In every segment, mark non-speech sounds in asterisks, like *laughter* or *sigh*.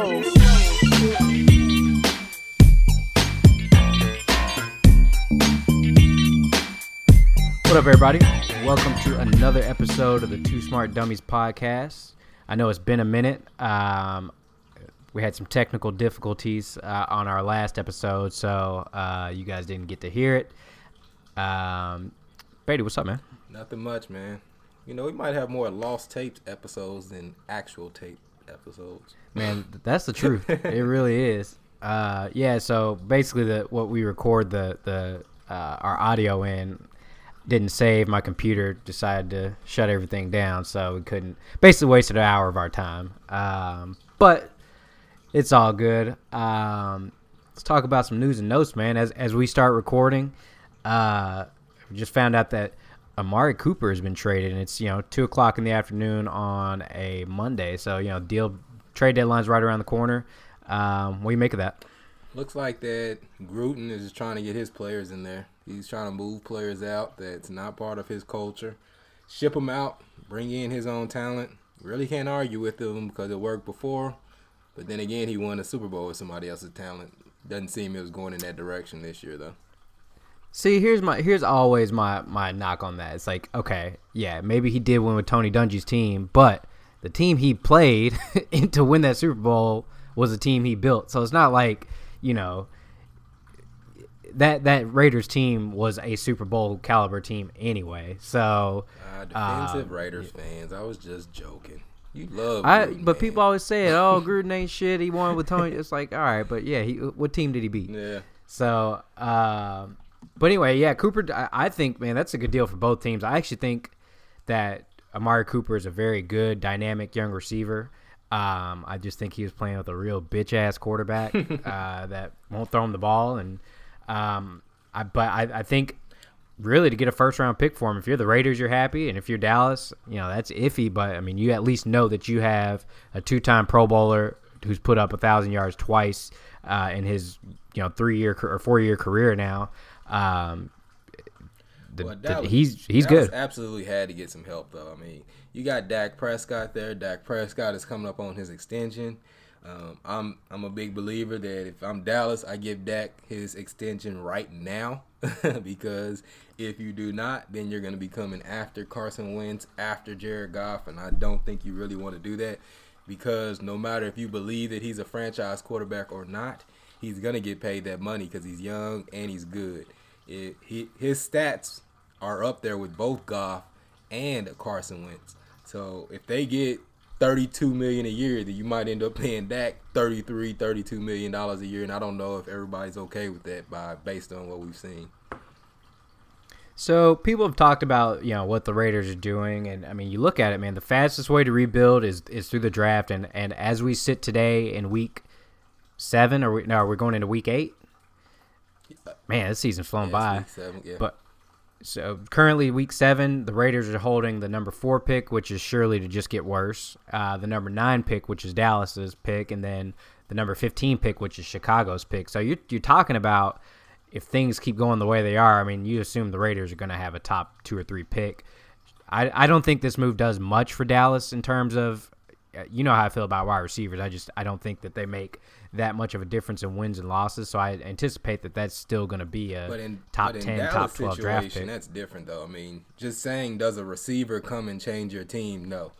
What up, everybody? Welcome to another episode of the Two Smart Dummies podcast. I know it's been a minute. Um, we had some technical difficulties uh, on our last episode, so uh, you guys didn't get to hear it. Um, Brady, what's up, man? Nothing much, man. You know, we might have more lost taped episodes than actual tape episodes. Man, *laughs* that's the truth. it really is. Uh, yeah. So basically, the what we record the the uh, our audio in didn't save. My computer decided to shut everything down, so we couldn't. Basically, wasted an hour of our time. Um, but it's all good. Um, let's talk about some news and notes, man. As as we start recording, uh, we just found out that Amari Cooper has been traded, and it's you know two o'clock in the afternoon on a Monday. So you know deal trade deadline's right around the corner. Um, what do you make of that? Looks like that Gruden is trying to get his players in there. He's trying to move players out that's not part of his culture, ship them out, bring in his own talent. Really can't argue with him because it worked before. But then again, he won a Super Bowl with somebody else's talent. Doesn't seem it was going in that direction this year though. See, here's my here's always my my knock on that. It's like, okay, yeah, maybe he did win with Tony Dungy's team, but the team he played *laughs* to win that Super Bowl was a team he built. So it's not like, you know, that that Raiders team was a Super Bowl caliber team anyway. So uh, defensive um, Raiders yeah. fans, I was just joking. You love, I, Gruden, but man. people always say it. Oh, *laughs* Gruden ain't shit. He won with Tony. It's like, all right, but yeah, he what team did he beat? Yeah. So, um, but anyway, yeah, Cooper. I, I think, man, that's a good deal for both teams. I actually think that Amari Cooper is a very good, dynamic young receiver. Um, I just think he was playing with a real bitch ass quarterback *laughs* uh, that won't throw him the ball, and um, I, but I, I think really to get a first round pick for him. If you're the Raiders, you're happy, and if you're Dallas, you know that's iffy. But I mean, you at least know that you have a two time Pro Bowler who's put up a thousand yards twice uh, in his you know three year or four year career now. Um, the, well, the, he's he's good. Absolutely had to get some help though. I mean, you got Dak Prescott there. Dak Prescott is coming up on his extension. Um, I'm I'm a big believer that if I'm Dallas, I give Dak his extension right now *laughs* because if you do not, then you're going to be coming after Carson Wentz, after Jared Goff, and I don't think you really want to do that because no matter if you believe that he's a franchise quarterback or not, he's going to get paid that money because he's young and he's good. It, he, his stats are up there with both Goff and Carson Wentz. So if they get 32 million a year, then you might end up paying Dak 33, 32 million dollars a year, and I don't know if everybody's okay with that by based on what we've seen. So people have talked about you know what the Raiders are doing, and I mean you look at it, man. The fastest way to rebuild is is through the draft, and and as we sit today in week seven, or we we're going into week eight. Man, this season's flown yeah, by. Seven, yeah. But so currently week seven, the Raiders are holding the number four pick, which is surely to just get worse. Uh, the number nine pick, which is Dallas's pick, and then the number fifteen pick, which is Chicago's pick. So you're you're talking about if things keep going the way they are. I mean, you assume the Raiders are going to have a top two or three pick. I I don't think this move does much for Dallas in terms of uh, you know how I feel about wide receivers. I just I don't think that they make that much of a difference in wins and losses. So I anticipate that that's still going to be a in, top ten, Dallas top twelve draft pick. That's different though. I mean, just saying, does a receiver come and change your team? No.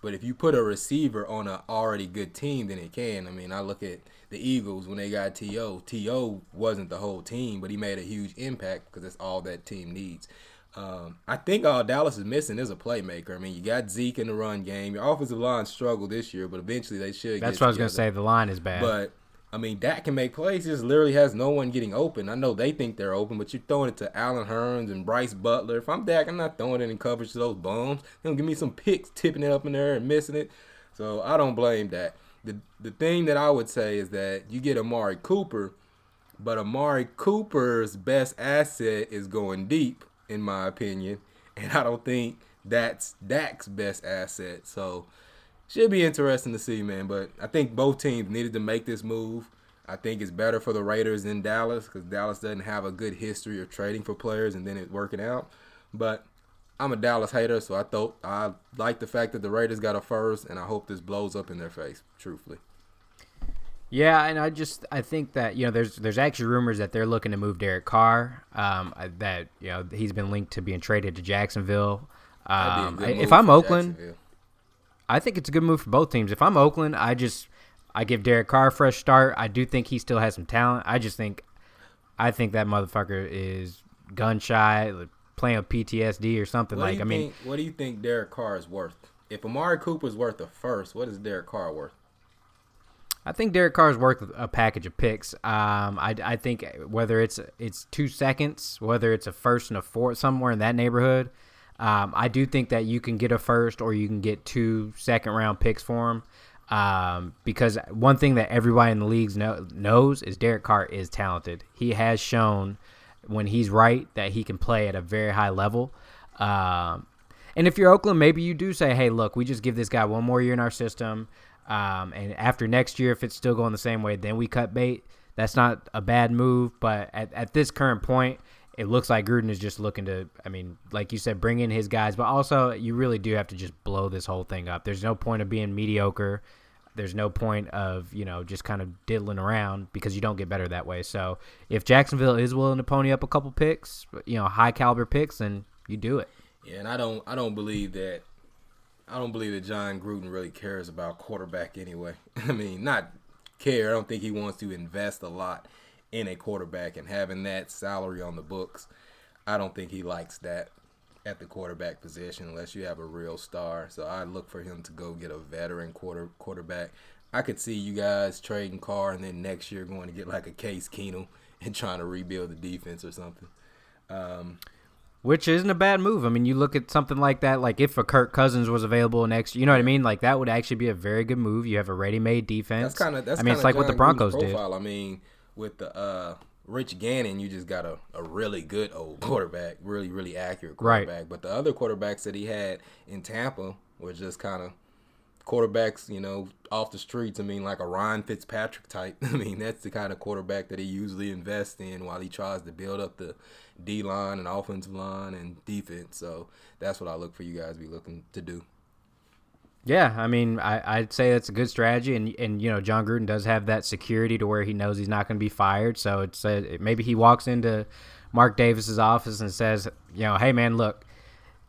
But if you put a receiver on an already good team, then it can. I mean, I look at the Eagles when they got T.O. T.O. wasn't the whole team, but he made a huge impact because that's all that team needs. Um, I think all Dallas is missing is a playmaker. I mean, you got Zeke in the run game. Your offensive line struggled this year, but eventually they should. That's what I was going to say. The line is bad. But I mean, Dak can make plays. He just literally has no one getting open. I know they think they're open, but you're throwing it to Allen Hurns and Brice Butler. If I'm Dak, I'm not throwing it in coverage to those bums. They'll give me some picks, tipping it up in there and missing it. So I don't blame Dak. The the thing that I would say is that you get Amari Cooper, but Amari Cooper's best asset is going deep, in my opinion, and I don't think that's Dak's best asset. So should be interesting to see, man. But I think both teams needed to make this move. I think it's better for the Raiders than Dallas because Dallas doesn't have a good history of trading for players and then it working out. But I'm a Dallas hater, so I thought I like the fact that the Raiders got a first, and I hope this blows up in their face. Truthfully. Yeah, and I just I think that you know there's there's actually rumors that they're looking to move Derek Carr. Um, that you know he's been linked to being traded to Jacksonville. Um, if I'm Oakland, I think it's a good move for both teams. If I'm Oakland, I just I give Derek Carr a fresh start. I do think he still has some talent. I just think I think that motherfucker is gun shy, playing with PTSD or something what like. I mean, what do you think Derek Carr is worth? If Amari Cooper's worth a first, what is Derek Carr worth? I think Derek Carr is worth a package of picks. Um, I, I think whether it's it's two seconds, whether it's a first and a fourth, somewhere in that neighborhood. Um, I do think that you can get a first or you can get two second round picks for him. Um, because one thing that everybody in the leagues know, knows is Derek Carr is talented. He has shown when he's right that he can play at a very high level. Um, and if you're Oakland, maybe you do say, "Hey, look, we just give this guy one more year in our system. Um, and after next year, if it's still going the same way, then we cut bait. That's not a bad move. But at, at this current point, it looks like Gruden is just looking to, I mean, like you said, bring in his guys. But also, you really do have to just blow this whole thing up. There's no point of being mediocre. There's no point of, you know, just kind of diddling around because you don't get better that way. So if Jacksonville is willing to pony up a couple picks, you know, high caliber picks, then you do it. Yeah, and I don't, I don't believe that I don't believe that Jon Gruden really cares about quarterback anyway. *laughs* I mean, not care. I don't think he wants to invest a lot in a quarterback and having that salary on the books. I don't think he likes that at the quarterback position unless you have a real star. So I look for him to go get a veteran quarter quarterback. I could see you guys trading Carr and then next year going to get like a Case Keenum *laughs* and trying to rebuild the defense or something. Um, which isn't a bad move. I mean, you look at something like that, like if a Kirk Cousins was available next, you know what I mean? Like that would actually be a very good move. You have a ready-made defense. That's kind of that's. I mean, it's like John what the Broncos did. I mean, with the uh, Rich Gannon, you just got a, a really good old *laughs* quarterback, really really accurate quarterback. Right. But the other quarterbacks that he had in Tampa were just kind of quarterbacks, you know, off the streets. I mean, like a Ryan Fitzpatrick type. *laughs* I mean, that's the kind of quarterback that he usually invests in while he tries to build up the D line and offensive line and defense. So that's what I look for you guys to be looking to do. Yeah, I mean, I, I'd say that's a good strategy, and and you know, Jon Gruden does have that security to where he knows he's not going to be fired. So it's uh, maybe he walks into Mark Davis's office and says, you know, hey man, look,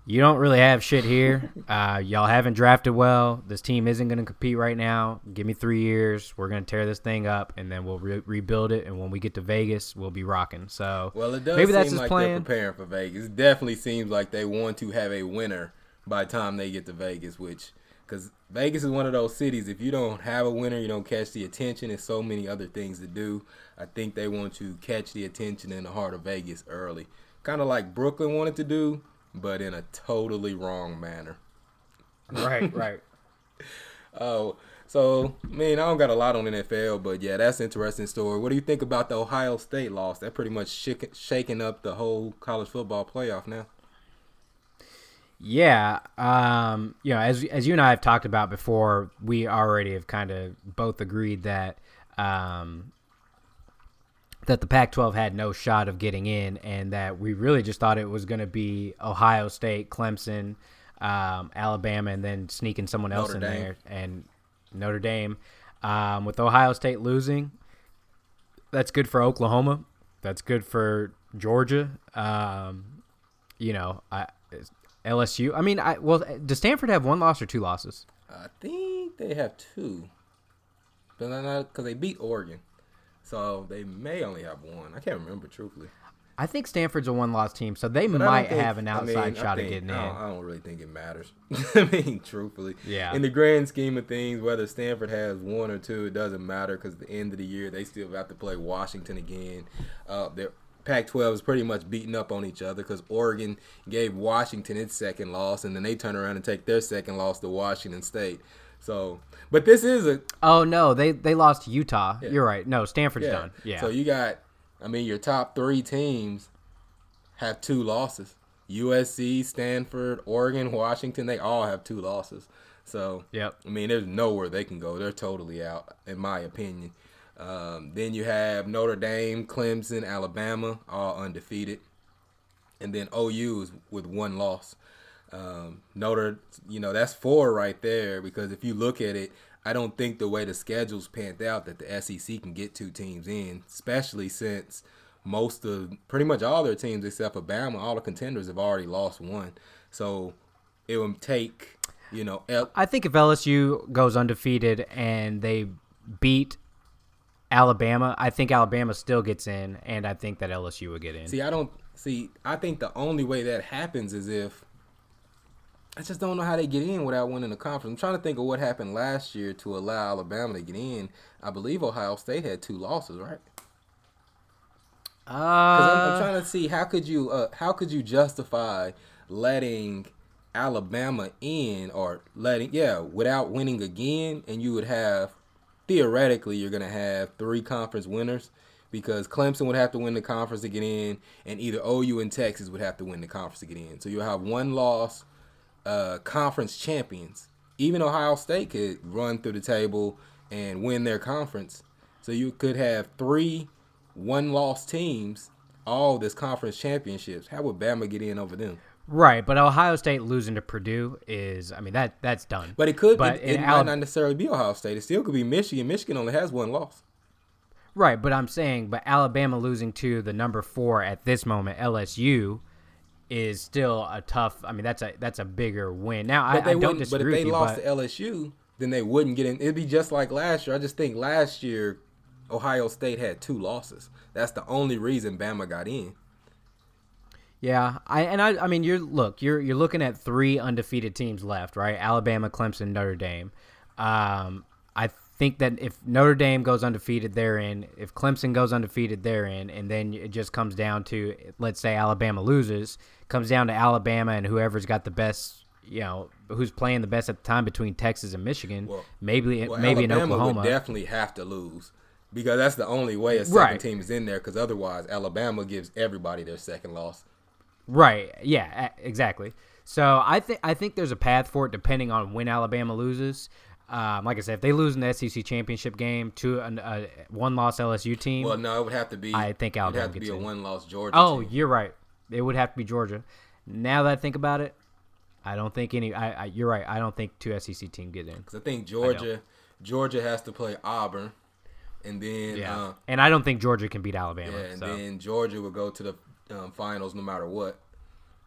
you don't really have shit here. *laughs* Uh, y'all haven't drafted well. This team isn't going to compete right now. Give me three years. We're going to tear this thing up, and then we'll re- rebuild it. And when we get to Vegas, we'll be rocking. So well, it does maybe seem that's his like plan. they're preparing for Vegas. It definitely seems like they want to have a winner by the time they get to Vegas, which because Vegas is one of those cities. If you don't have a winner, you don't catch the attention. There's so many other things to do. I think they want to catch the attention in the heart of Vegas early, kind of like Brooklyn wanted to do but in a totally wrong manner. Right, *laughs* right. oh, so I mean, I don't got a lot on NFL, but yeah, that's an interesting story. What do you think about the Ohio State loss? That pretty much shaking up the whole college football playoff now. Yeah, um, you know, as as you and I have talked about before, we already have kind of both agreed that um, that the Pac-12 had no shot of getting in, and that we really just thought it was going to be Ohio State, Clemson, um, Alabama, and then sneaking someone else Notre in Dame. there, and Notre Dame. Um, with Ohio State losing, that's good for Oklahoma. That's good for Georgia. Um, you know, I, LSU. I mean, I well, does Stanford have one loss or two losses? I think they have two, but not because they beat Oregon. So they may only have one. I can't remember truthfully. I think Stanford's a one-loss team, so they But might think- have an I outside mean, shot think- of getting in. I don't, I don't really think it matters. *laughs* I mean, truthfully. Yeah. In the grand scheme of things, whether Stanford has one or two, it doesn't matter because the end of the year, they still have to play Washington again. Uh, their Pac-12 is pretty much beating up on each other because Oregon gave Washington its second loss, and then they turn around and take their second loss to Washington State. So, but this is a Oh no, they they lost Utah. Yeah. You're right. No, Stanford's done. Yeah. So you got, I mean, your top three teams have two losses. USC, Stanford, Oregon, Washington, they all have two losses. So, Yep. I mean, there's nowhere they can go. They're totally out, in my opinion. Um, then you have Notre Dame, Clemson, Alabama, all undefeated. And then OU is with one loss. Um, Notre, you know, that's four right there because if you look at it, I don't think the way the schedule's panned out that the SEC can get two teams in, especially since most of pretty much all their teams except for Bama, all the contenders have already lost one. So it would take, you know, L- I think if LSU goes undefeated and they beat Alabama, I think Alabama still gets in, and I think that LSU would get in. see. I don't see. I think the only way that happens is if I just don't know how they get in without winning the conference. I'm trying to think of what happened last year to allow Alabama to get in. I believe Ohio State had two losses, right? Because I'm, I'm Uh, trying to see how could you uh, how could you justify letting Alabama in or letting yeah without winning again, and you would have theoretically you're gonna have three conference winners because Clemson would have to win the conference to get in, and either OU and Texas would have to win the conference to get in. So you'll have one loss uh, conference champions. Even Ohio State could run through the table and win their conference. So you could have three one loss teams, all this conference championships. How would Bama get in over them? Right, but Ohio State losing to Purdue is, I mean, that that's done. But it could But it, it might not necessarily be Ohio State. It still could be Michigan. Michigan only has one loss. Right, but I'm saying, but Alabama losing to the number four at this moment, LSU, is still a tough. I mean, that's a that's a bigger win. Now, I, I don't wouldn't. But if they you, lost but- to LSU, then they wouldn't get in. It'd be just like last year. I just think last year Ohio State had two losses. That's the only reason Bama got in. Yeah, I and I I mean you're look you're you're looking at three undefeated teams left, right? Alabama, Clemson, Notre Dame. Um, I think that if Notre Dame goes undefeated, they're in. If Clemson goes undefeated, they're in, and then it just comes down to let's say Alabama loses, comes down to Alabama and whoever's got the best, you know, who's playing the best at the time between Texas and Michigan, Well- maybe Well, maybe in Oklahoma. would definitely have to lose because that's the only way a second Right. team is in there. Because otherwise, Alabama gives everybody their second loss. Right. Yeah. Exactly. So I think I think there's a path for it depending on when Alabama loses. Um, like I said, if they lose in the SEC championship game to an, a one loss LSU team, Well, no, it would have to be. I think it would have to be a in. one-loss Georgia. oh, team. you're right. It would have to be Georgia. Now that I think about it, I don't think any. I, I you're right. I don't think two SEC team get in. Because I think Georgia, Georgia has to play Auburn, and then Yeah, uh, and I don't think Georgia can beat Alabama. yeah, and so. then Georgia will go to the um, finals no matter what,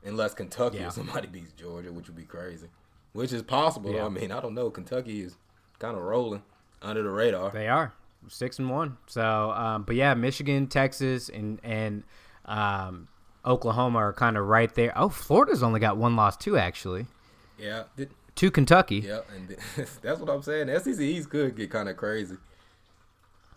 unless Kentucky Yeah. or somebody *laughs* beats Georgia, which would be crazy. Which is possible. Yeah. I mean, I don't know. Kentucky is kind of rolling under the radar. They are six and one. So, um, but yeah, Michigan, Texas, and and um, Oklahoma are kind of right there. Oh, Florida's only got one loss too, actually. Yeah, th- To Kentucky. yeah, and *laughs* that's what I'm saying. The SEC East could get kind of crazy.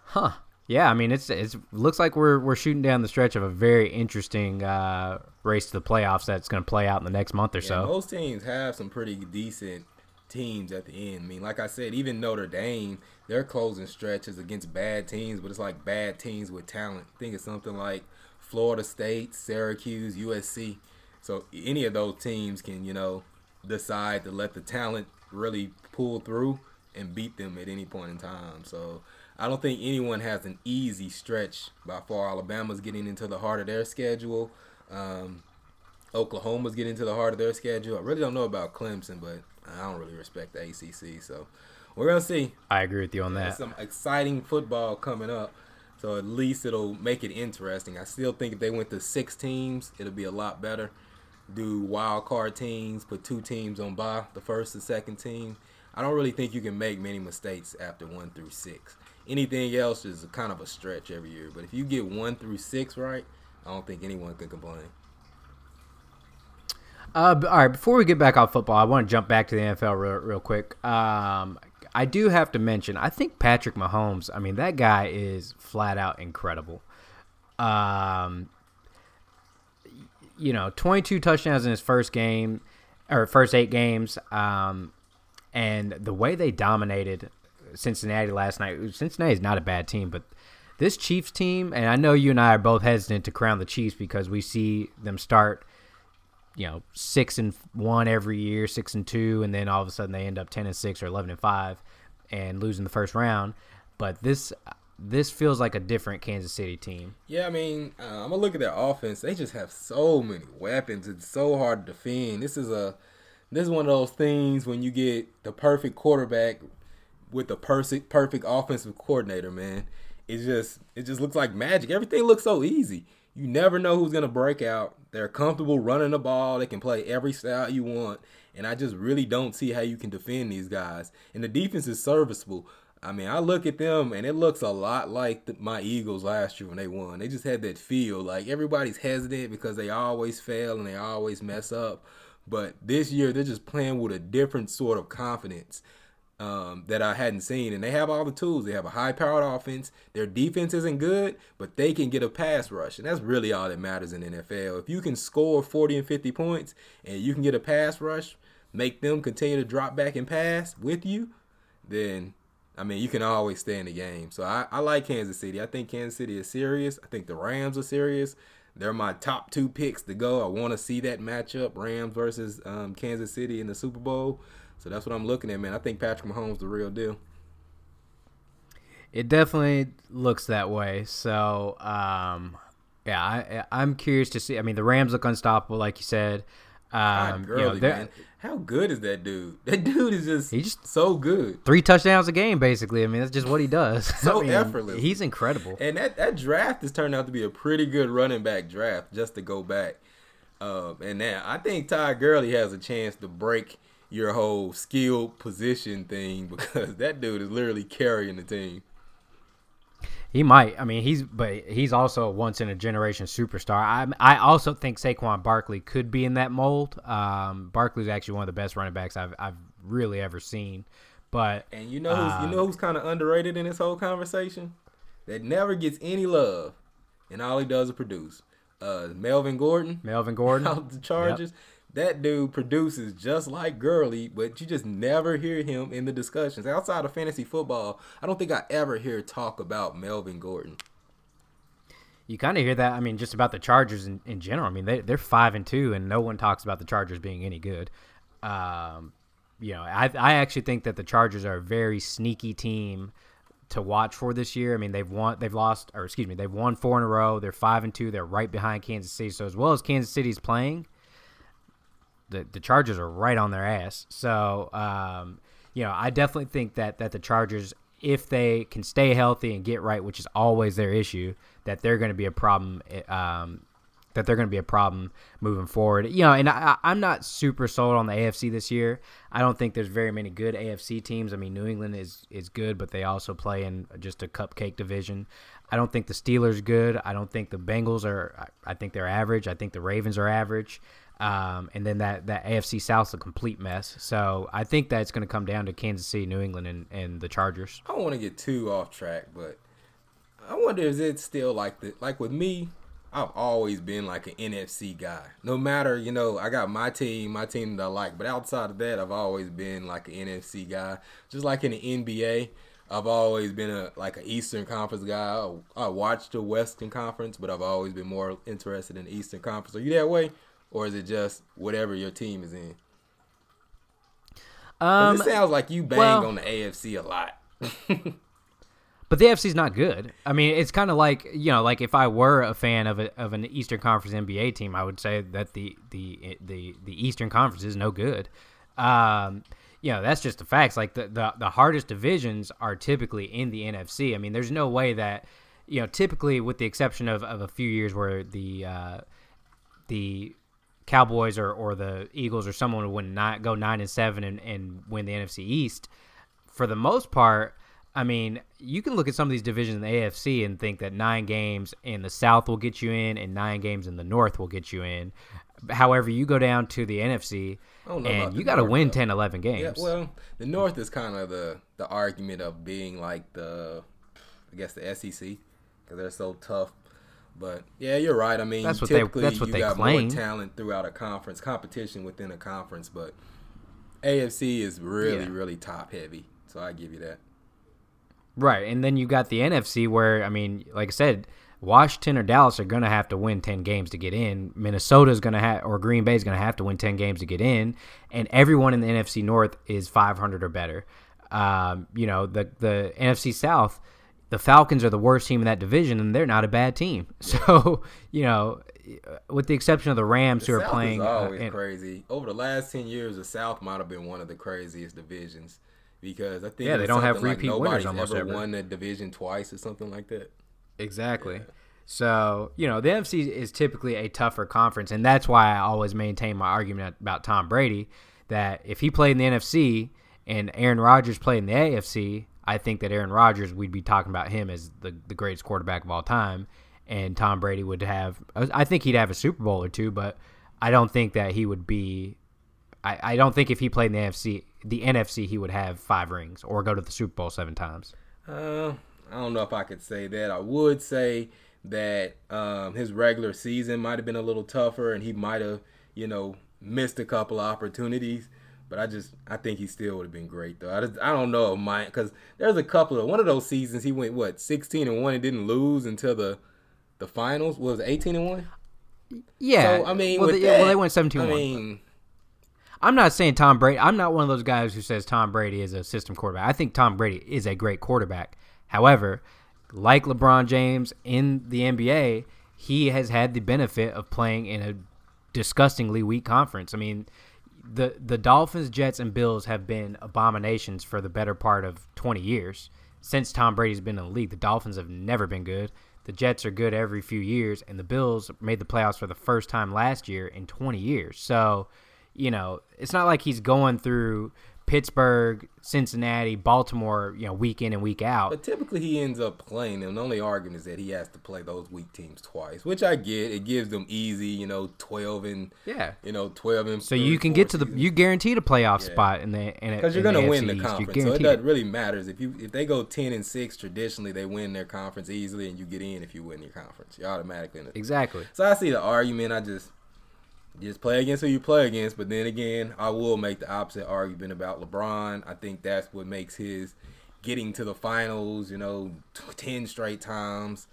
Huh. Yeah, I mean it's it's looks like we're we're shooting down the stretch of a very interesting uh, race to the playoffs that's going to play out in the next month or Yeah, so. most teams have some pretty decent teams at the end. I mean, like I said, even Notre Dame, their closing stretches against bad teams, but it's like bad teams with talent. I think it's something like Florida State, Syracuse, USC. So any of those teams can, you know, decide to let the talent really pull through and beat them at any point in time. So I don't think anyone has an easy stretch by far. Alabama's getting into the heart of their schedule. Um, Oklahoma's getting into the heart of their schedule. I really don't know about Clemson, but I don't really respect the ACC. So we're gonna see. I agree with you on There's that. some exciting football coming up. So at least it'll make it interesting. I still think if they went to six teams, it'll be a lot better. Do wild card teams, put two teams on by the first and second team. I don't really think you can make many mistakes after one through six. Anything else is kind of a stretch every year. But if you get one through six right, I don't think anyone can complain. Uh, all right, before we get back on football, I want to jump back to the NFL real, real quick. Um, I do have to mention, I think Patrick Mahomes. I mean, that guy is flat out incredible. Um, you know, 22 touchdowns in his first game or first eight games. Um, and the way they dominated Cincinnati last night. Cincinnati is not a bad team, but this Chiefs team, and I know you and I are both hesitant to crown the Chiefs because we see them start you know six and one every year, six and two, and then all of a sudden they end up ten and six or eleven and five, and losing the first round. But this this feels like a different Kansas City team. Yeah, I mean, uh, I'm gonna look at their offense. They just have so many weapons. It's so hard to defend. This is a this is one of those things when you get the perfect quarterback with the perfect perfect offensive coordinator, man. It just it just looks like magic. Everything looks so easy. You never know who's gonna break out. They're comfortable running the ball. They can play every style you want. And I just really don't see how you can defend these guys. And the defense is serviceable. I mean, I look at them and it looks a lot like the, my Eagles last year when they won. They just had that feel like everybody's hesitant because they always fail and they always mess up. But this year they're just playing with a different sort of confidence um, that I hadn't seen. And they have all the tools. They have a high powered offense. Their defense isn't good, but they can get a pass rush. And that's really all that matters in NFL. If you can score 40 and 50 points and you can get a pass rush, make them continue to drop back and pass with you, then I mean you can always stay in the game. So I, I like Kansas City. I think Kansas City is serious. I think the Rams are serious. They're my top two picks to go. I want to see that matchup, Rams versus um, Kansas City in the Super Bowl. So that's what I'm looking at, man. I think Patrick Mahomes the real deal. It definitely looks that way. So, um, yeah, I, I'm curious to see. I mean, the Rams look unstoppable, like you said. Um, Gurley, you know, man. How good is that dude? *laughs* That dude is just he's just so good. Three touchdowns a game, basically. I mean, that's just what he does. *laughs* so I mean, effortless. He's incredible. And that, that draft has turned out to be a pretty good running back draft. Just to go back, um, and now I think Ty Gurley has a chance to break your whole skill position thing *laughs* because that dude is literally carrying the team. He might. I mean, he's but he's also a once in a generation superstar. I I also think Saquon Barkley could be in that mold. Um, Barkley's actually one of the best running backs I've I've really ever seen. But and you know who's um, you know who's kind of underrated in this whole conversation that never gets any love, and all he does is produce. Uh, Melvin Gordon. Melvin Gordon. *laughs* Out the Chargers. Yep that dude produces just like Gurley, but you just never hear him in the discussions. Outside of fantasy football, I don't think I ever hear talk about Melvin Gordon. You kind of hear that. I mean, just about the Chargers in, in general. I mean, they, they're five and two, and no one talks about the Chargers being any good. Um, you know, I I actually think that the Chargers are a very sneaky team to watch for this year. I mean, they've won, they've lost, or excuse me, they've won four in a row. They're five and two. They're right behind Kansas City. So as well as Kansas City's playing, the the Chargers are right on their ass. So um, you know, I definitely think that that the Chargers, if they can stay healthy and get right, which is always their issue, that they're going to be a problem. Um, that they're going to be a problem moving forward. You know, and I, I'm not super sold on the AFC this year. I don't think there's very many good AFC teams. I mean, New England is is good, but they also play in just a cupcake division. I don't think the Steelers good. I don't think the Bengals are. I think they're average. I think the Ravens are average. Um, and then that, that AFC South's a complete mess. So I think that's going to come down to Kansas City, New England, and, and the Chargers. I don't want to get too off track, but I wonder if it's still like the like with me. I've always been like an NFC guy. No matter, you know, I got my team, my team that I like, but outside of that, I've always been like an NFC guy. Just like in the NBA, I've always been a like an Eastern Conference guy. I, I watched the Western Conference, but I've always been more interested in the Eastern Conference. Are you that way? Or is it just whatever your team is in? Um, it sounds like you bang well, on the AFC a lot. *laughs* but the AFC is not good. I mean, it's kind of like you know, like if I were a fan of a, of an Eastern Conference NBA team, I would say that the the the the Eastern Conference is no good. Um, you know, that's just the facts. Like the, the the hardest divisions are typically in the NFC. I mean, there's no way that you know, typically with the exception of, of a few years where the uh, the Cowboys or, or the Eagles or someone would win not go nine and seven and, and win the NFC East, for the most part, I mean, you can look at some of these divisions in the AFC and think that nine games in the South will get you in and nine games in the North will get you in. However, you go down to the NFC and you got to win 10, 11 games. Yeah, well, the North is kind of the, the argument of being like the, I guess, the SEC because they're so tough but yeah, you're right. I mean, that's what typically they, that's what you they got claim. more talent throughout a conference, competition within a conference, but AFC is really, yeah. really top heavy. So I give you that. Right, and then you got the NFC where I mean, like I said, Washington or Dallas are going to have to win 10 games to get in. Minnesota's going to have or Green Bay's going to have to win 10 games to get in, and everyone in the NFC North is 500 or better. Um, you know, the the NFC South the Falcons are the worst team in that division, and they're not a bad team. *laughs* So you know, with the exception of the Rams, the who South are playing, is uh, always uh, and, crazy. Over the last ten years, the South might have been one of the craziest divisions because I think Yeah, they don't have something like repeat winners almost ever ever. won the division twice or something like that. Exactly. So, you know, the NFC is typically a tougher conference, and that's why I always maintain my argument about Tom Brady that if he played in the NFC and Aaron Rodgers played in the AFC, I think that Aaron Rodgers, we'd be talking about him as the, the greatest quarterback of all time, and Tom Brady would have, I think he'd have a Super Bowl or two, but I don't think that he would be. I, I don't think if he played in the NFC, the NFC, he would have five rings or go to the Super Bowl seven times. Uh, I don't know if I could say that. I would say that um, his regular season might have been a little tougher, and he might have, you know, missed a couple of opportunities. But I just, I think he still would have been great though. I just, I don't know, Mike, because there's a couple of one of those seasons he went what 16 and one and didn't lose until the the finals. Was it 18 and one? Yeah, So I mean, well, they, well, they went 17 I mean, I'm not saying Tom Brady. I'm not one of those guys who says Tom Brady is a system quarterback. I think Tom Brady is a great quarterback. However, like LeBron James in the NBA, he has had the benefit of playing in a disgustingly weak conference. I mean, the the Dolphins, Jets, and Bills have been abominations for the better part of 20 years since Tom Brady's been in the league. The Dolphins have never been good. The Jets are good every few years, and the Bills made the playoffs for the first time last year in 20 years. So, you know, it's not like he's going through Pittsburgh, Cincinnati, Baltimore, you know, week in and week out. But typically he ends up playing them. The only argument is that he has to play those weak teams twice, which I get. It gives them easy, you know, twelve and yeah. you know twelve and So you can get to the you guaranteed a playoff Yeah. spot in the and because you're gonna win the conference, so it doesn't really matters if you if they go ten and six. Traditionally, they win their conference easily, and you get in if you win your conference. You're automatically in it. Exactly. So I see the argument. I just just play against who you play against. But then again, I will make the opposite argument about LeBron. I think that's what makes his getting to the finals, you know, t- ten straight times.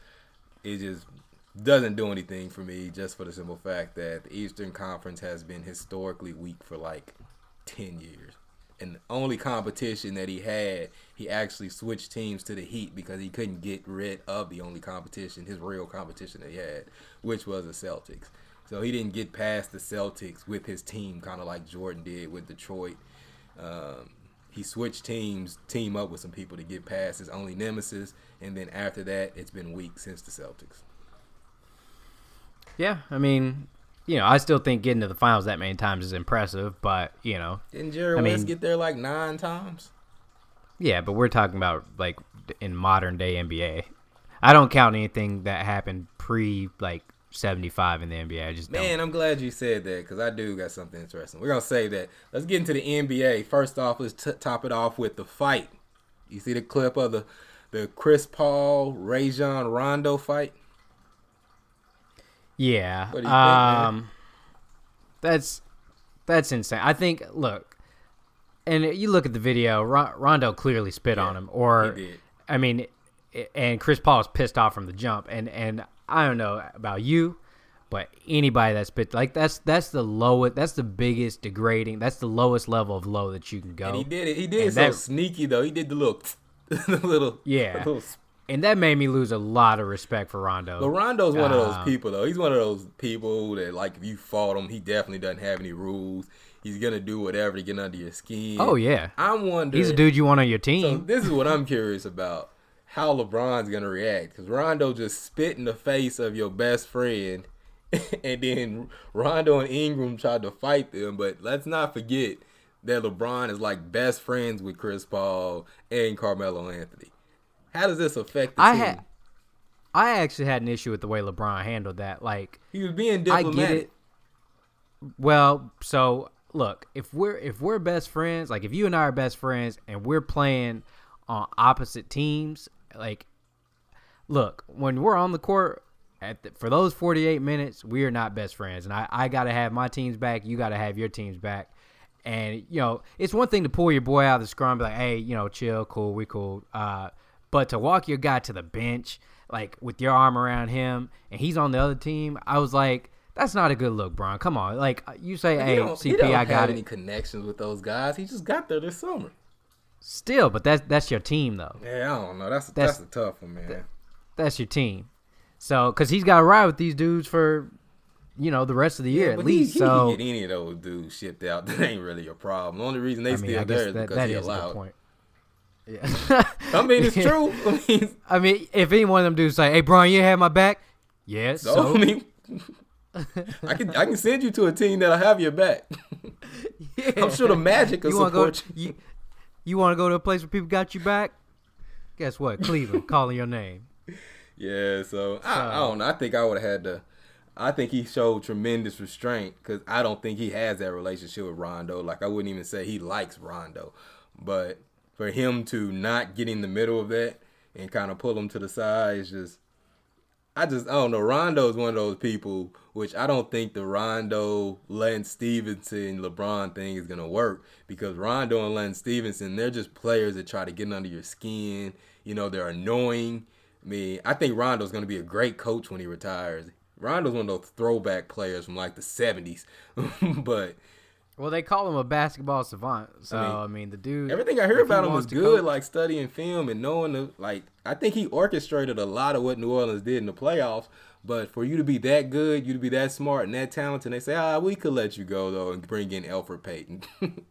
It just doesn't do anything for me. Just for the simple fact that the Eastern Conference has been historically weak for like ten years. And the only competition that he had, he actually switched teams to the Heat because he couldn't get rid of the only competition, his real competition that he had, which was the Celtics. So he didn't get past the Celtics with his team, kind of like Jordan did with Detroit. Um, he switched teams, team up with some people to get past his only nemesis, and then after that, it's been weak since the Celtics. Yeah, I mean, you know, I still think getting to the finals that many times is impressive, but you know, Didn't Jerry I West mean- get there like nine times? yeah, but we're talking about like in modern day NBA. I don't count anything that happened pre like 75 in the NBA. I just Man, I'm glad you said that because I do got something interesting. We're gonna say that. Let's get into the NBA. First off, let's t- top it off with the fight. You see the clip of the the Chris Paul Rajon Rondo fight? Yeah. What do you think, um that's that's insane. I think look, and you look at the video, Ron- Rondo clearly spit on him or he did. I mean and Chris Paul is pissed off from the jump and and I don't know about you, but anybody that's like that's that's the lowest that's the biggest degrading that's the lowest level of low that you can go. And he did it. He did it And so that- sneaky though. He did the little, *laughs* the little, Yeah. the little and that made me lose a lot of respect for Rondo. But Rondo's one of those Um, people though. He's one of those people that like if you fought him, he definitely doesn't have any rules. He's gonna do whatever to get under your skin. oh yeah. I'm wondering. He's a dude you want on your So team. this is what I'm curious about: how LeBron's gonna react because Rondo just spit in the face of your best friend, *laughs* and then Rondo and Ingram tried to fight them. But let's not forget that LeBron is like best friends with Chris Paul and Carmelo Anthony. How does this affect the I team? had I actually had an issue with the way LeBron handled that. Like he was being I diplomatic. get it. Well, so look, if we're if we're best friends, like if you and I are best friends and we're playing on opposite teams, like look, when we're on the court at the, for those 48 minutes, we are not best friends and I I got to have my team's back, you got to have your team's back. And you know, it's one thing to pull your boy out of the scrum, be like, "Hey, you know, chill, cool, we cool." Uh, but to walk your guy to the bench, like with your arm around him, and he's on the other team, I was like, "That's not a good look, Bron. Come on, like you say, He hey, CP, I have got any connections with those guys. He just got there this summer. Still, but that's that's your team though. Yeah, I don't know. That's That's- that's, a tough one, man. That's your team. So, because he's got to ride with these dudes for, you know, the rest of the year Yeah, at least. he, so, he can get any of those dudes shipped out. *laughs* That ain't really a problem. The only reason they I mean, still there is that, because that he is a allowed. point. Yeah. *laughs* I mean, it's true. I *laughs* mean, I mean, if any one of them dudes say, "Hey, Brian, you have my back," yes. so, So, I mean, I can I can send you to a team that'll have your back. I'm sure the Magic will you to go? you. You, you want to go to a place where people got you back? Guess what? Cleveland *laughs* calling your name. Yeah, so I, I don't know. I think I would have had to. I think he showed tremendous restraint because I don't think he has that relationship with Rondo. Like I wouldn't even say he likes Rondo, but for him to not get in the middle of that and kind of pull him to the side is just. I just I don't know. Rondo is one of those people which I don't think the Rondo, Lance Stephenson, LeBron thing is gonna work because Rondo and Lance Stephenson they're just players that try to get under your skin. You know they're annoying. I mean, I think Rondo's to be a great coach when he retires. Rondo's one of those throwback players from like the 70s. *laughs* but Well, they call him a basketball savant. So I mean, I mean, the dude. everything I hear if he about him to good, coach- like studying film and knowing the like I think he orchestrated a lot of what New Orleans did in the playoffs. But for you to be that good, you to be that smart and that talented, they say, ah, we could let you go though and bring in Elfrid Payton. *laughs*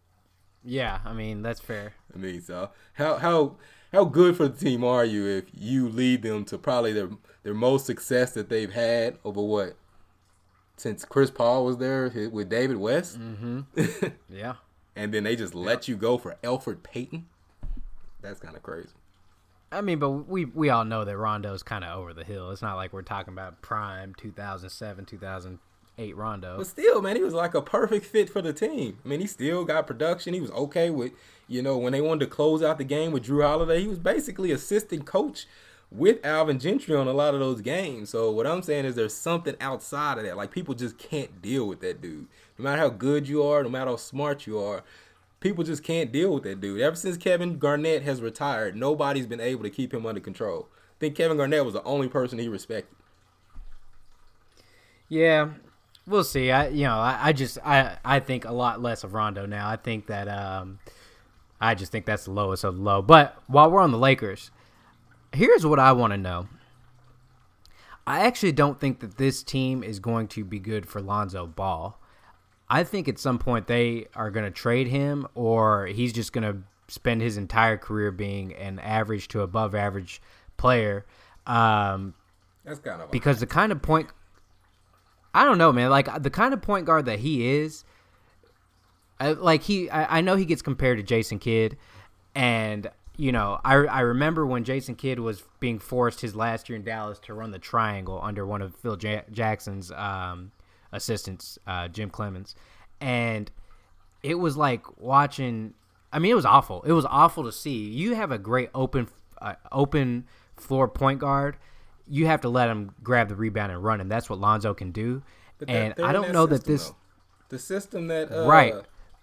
Yeah, I mean that's fair. I mean, so how how how good for the team are you if you lead them to probably their their most success that they've had over what since Chris Paul was there with David West, Mm-hmm. *laughs* Yeah. and then they just let you go for Elfrid Payton? That's kind of crazy. I mean, but we we all know that Rondo's kind of over the hill. It's not like we're talking about prime 2007, 2008 Rondo. But still, man, he was like a perfect fit for the team. I mean, he still got production. He was okay with, you know, when they wanted to close out the game with Jrue Holiday, he was basically assistant coach with Alvin Gentry on a lot of those games. So what I'm saying is there's something outside of that. Like people just can't deal with that dude. No matter how good you are, no matter how smart you are, people just can't deal with that dude. Ever since Kevin Garnett has retired, nobody's been able to keep him under control. I think Kevin Garnett was the only person he respected. Yeah, we'll see. I you know I, I just I I think a lot less of Rondo now. I think that um I just think that's the lowest of the low. But while we're on the Lakers, here's what I want to know. I actually don't think that this team is going to be good for Lonzo Ball. I think at some point they are going to trade him, or he's just going to spend his entire career being an average to above average player. Um, That's kind of because the kind of point I don't know, man. Like the kind of point guard that he is, I, like he, I, I know he gets compared to Jason Kidd, and you know, I I remember when Jason Kidd was being forced his last year in Dallas to run the triangle under one of Phil ja- Jackson's um, assistants, uh, Jim Cleamons, and it was like watching. I mean, it was awful. It was awful to see. You have a great open, uh, open floor point guard. You have to let him grab the rebound and run, and that's what Lonzo can do. That- and I don't know that this though. the system that uh, right,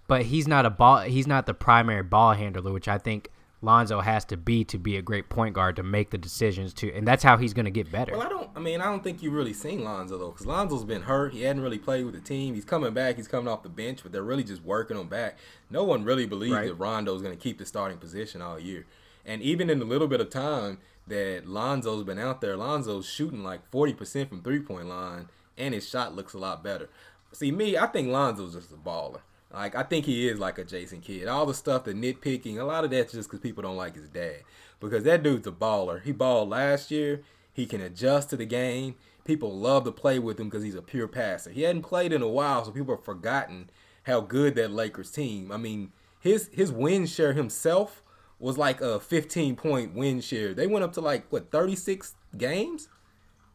but he's not a ball. He's not the primary ball handler, which I think Lonzo has to be to be a great point guard to make the decisions to, and that's how he's going to get better. Well, I don't. I mean, I don't think you really seen Lonzo though, because Lonzo's been hurt. He hadn't really played with the team. He's coming back. He's coming off the bench, but they're really just working him back. No one really believes Right. that Rondo's going to keep the starting position all year. And even in the little bit of time that Lonzo's been out there, Lonzo's shooting like forty percent from three point line, and his shot looks a lot better. See, me, I think Lonzo's just a baller. Like I think he is like a Jason Kidd. All the stuff, the nitpicking, a lot of that's just because people don't like his dad. Because that dude's a baller. He balled last year. He can adjust to the game. People love to play with him because he's a pure passer. He hadn't played in a while, so people have forgotten how good that Lakers team. I mean, his his win share himself was like a 15 point win share. They went up to like what 36 games.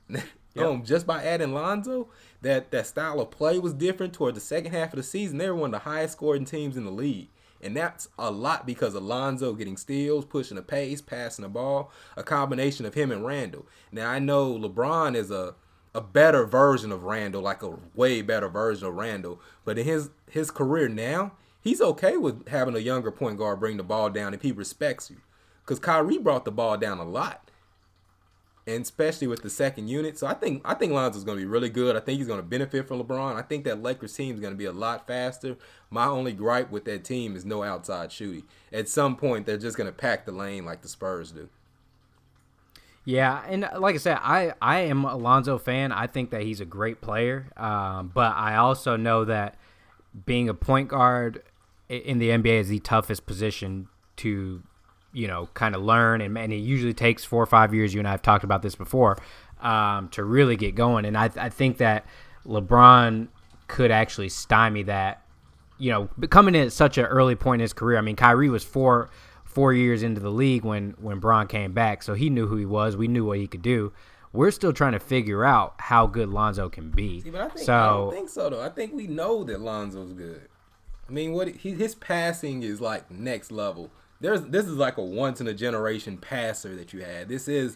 *laughs* um, just by adding Lonzo, that that style of play was different toward the second half of the season. They were one of the highest scoring teams in the league. And that's a lot because of Lonzo getting steals, pushing the pace, passing the ball, a combination of him and Randle. Now I know LeBron is a a better version of Randle, like a way better version of Randle. But in his his career now, he's okay with having a younger point guard bring the ball down if he respects you. Because Kyrie brought the ball down a lot and especially with the second unit. So I think I think Lonzo's going to be really good. I think he's going to benefit from LeBron. I think that Lakers team is going to be a lot faster. My only gripe with that team is no outside shooting. At some point, they're just going to pack the lane like the Spurs do. Yeah, and uh, like I said, I I am a Lonzo fan. I think that he's a great player, um, but I also know that being a point guard in the NBA is the toughest position to you know, kind of learn, and, and it usually takes four or five years. You and I have talked about this before um, to really get going, and I, I think that LeBron could actually stymie that. You know, coming in at such an early point in his career. I mean, Kyrie was four four years into the league when when Bron came back, so he knew who he was. We knew what he could do. We're still trying to figure out how good Lonzo can be. See, I think, so I don't think so though. I think we know that Lonzo's good. I mean, what he, his passing is like next level. There's this is like a once in a generation passer that you had. This is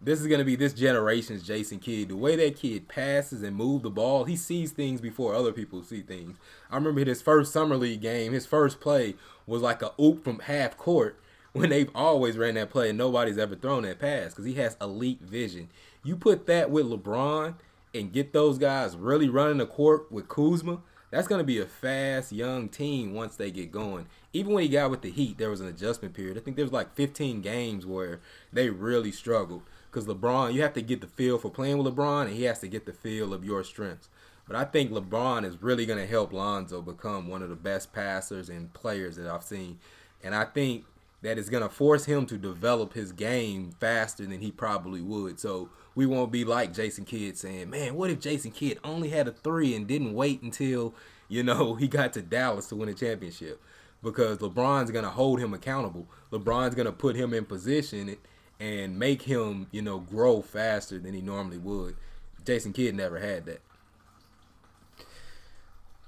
this is gonna be this generation's Jason Kidd. The way that kid passes and move the ball, he sees things before other people see things. I remember his first summer league game, his first play was like a oop from half court *laughs* when they've always ran that play and nobody's ever thrown that pass because he has elite vision. You put that with LeBron and get those guys really running the court with Kuzma, that's going to be a fast young team once they get going. Even when he got with the Heat, there was an adjustment period. I think there was like 15 games where they really struggled because LeBron, you have to get the feel for playing with LeBron, and he has to get the feel of your strengths. But I think LeBron is really going to help Lonzo become one of the best passers and players that I've seen. And I think that is going to force him to develop his game faster than he probably would. So we won't be like Jason Kidd saying, man, what if Jason Kidd only had a three and didn't wait until, you know, *laughs* he got to Dallas to win a championship? Because LeBron's going to hold him accountable. LeBron's going to put him in position and make him, you know, grow faster than he normally would. Jason Kidd never had that.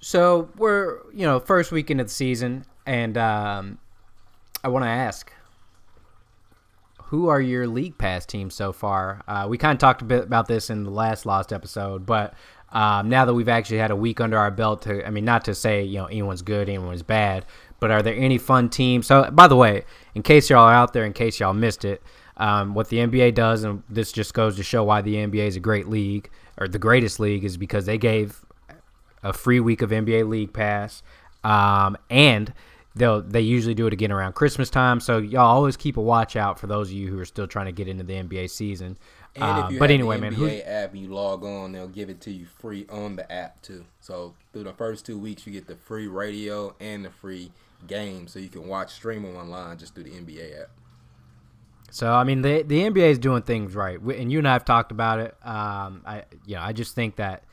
So we're you know first weekend of the season, and um, I want to ask, who are your league pass teams so far? Uh, we kind of talked a bit about this in the last lost episode, but um, now that we've actually had a week under our belt, to I mean, not to say you know anyone's good, anyone's bad, but are there any fun teams? So by the way, in case y'all are out there, in case y'all missed it. Um, what the NBA does, and this just goes to show why the NBA is a great league or the greatest league, is because they gave a free week of NBA League Pass, um, and they'll they usually do it again around Christmas time. So y'all always keep a watch out for those of you who are still trying to get into the NBA season. And if Um, but anyway, the man, NBA app and you log on, they'll give it to you free on the app too. So through the first two weeks, you get the free radio and the free game, so you can watch stream them online just through the NBA app. So I mean, the the NBA is doing things right, and you and I have talked about it. Um, I you know I just think that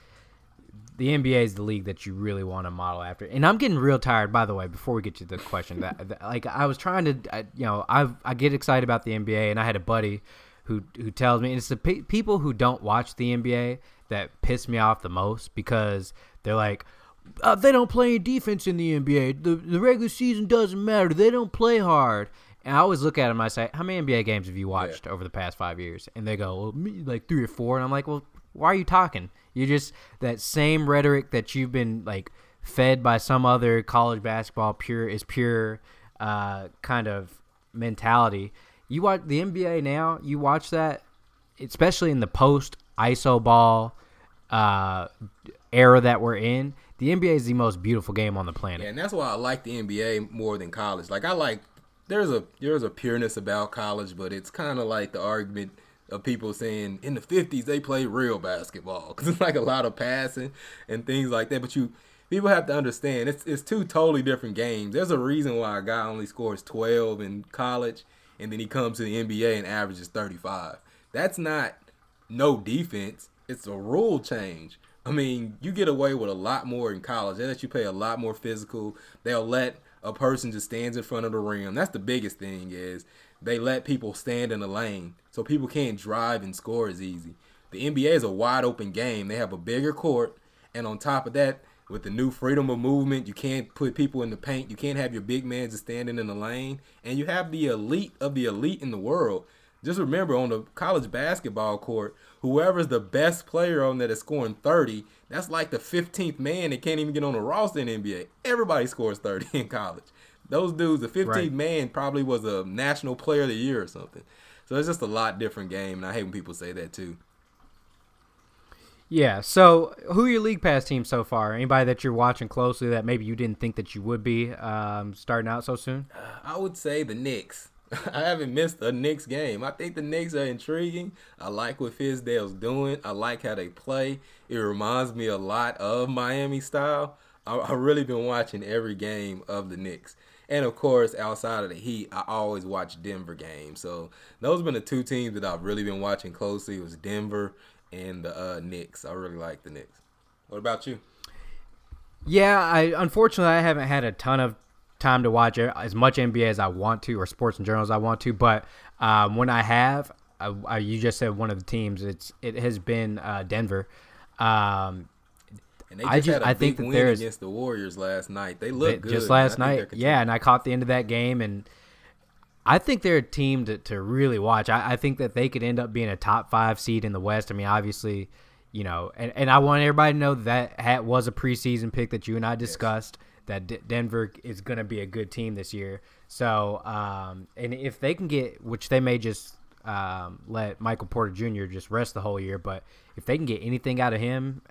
the NBA is the league that you really want to model after. And I'm getting real tired. By the way, before we get to the question, that, that like I was trying to, I, you know, I I get excited about the NBA, and I had a buddy who who tells me and it's the pe- people who don't watch the NBA that piss me off the most because they're like. Uh, they don't play any defense in the NBA. The, the regular season doesn't matter. They don't play hard. And I always look at them I say, How many NBA games have you watched over the past five years? And they go, well, me, like three or four. And I'm like, Well, why are you talking? You're just that same rhetoric that you've been like fed by some other college basketball pure is pure uh, kind of mentality. You watch the NBA now, you watch that, especially in the post ISO ball uh, era that we're in. The NBA is the most beautiful game on the planet. Yeah, and that's why I like the NBA more than college. Like I like there's a there's a pureness about college, but it's kind of like the argument of people saying in the 50s they played real basketball *laughs* because it's like a lot of passing and things like that. But you people have to understand it's it's two totally different games. There's a reason why a guy only scores 12 in college and then he comes to the NBA and averages 35. That's not no defense. It's a rule change. I mean, you get away with a lot more in college. They let you play a lot more physical. They'll let a person just stands in front of the rim. That's the biggest thing is they let people stand in the lane so people can't drive and score as easy. The NBA is a wide open game. They have a bigger court, and on top of that, with the new freedom of movement, you can't put people in the paint. You can't have your big man just standing in the lane, and you have the elite of the elite in the world. Just remember on the college basketball court, whoever's the best player on that is scoring 30, that's like the 15th man that can't even get on the roster in the NBA. Everybody scores 30 *laughs* in college. Those dudes, the 15th Right. man probably was a national player of the year or something. So it's just a lot different game, and I hate when people say that too. Yeah. So, who are your league pass team so far? Anybody that you're watching closely that maybe you didn't think that you would be um, starting out so soon? I would say the Knicks. *laughs* I haven't missed a Knicks game. I think the Knicks are intriguing. I like what Fizdale's doing. I like how they play. It reminds me a lot of Miami style. I, have really been watching every game of the Knicks. And of course, outside of the Heat, I always watch Denver games. So those have been the two teams that I've really been watching closely. It was Denver and the uh, Knicks. I really like the Knicks. What about you? Yeah, I unfortunately I haven't had a ton of time to watch as much NBA as I want to, or sports and journals as I want to. But um, when I have, I, I, you just said one of the teams. It's it has been uh, Denver. Um, and they just I just, had a I think that there's against the Warriors last night. They look good. Just last night, yeah. And I caught the end of that game, and I think they're a team to, to really watch. I, I think that they could end up being a top five seed in the West. I mean, obviously, you know, and, and I want everybody to know that hat was a preseason pick that you and I discussed. Yes. That D- Denver is going to be a good team this year. So, um, and if they can get, which they may just um, let Michael Porter Jr. just rest the whole year, but if they can get anything out of him,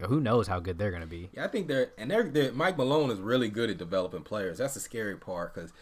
who knows how good they're going to be? Yeah, I think they're and they're, they're, Mike Malone is really good at developing players. That's the scary part because,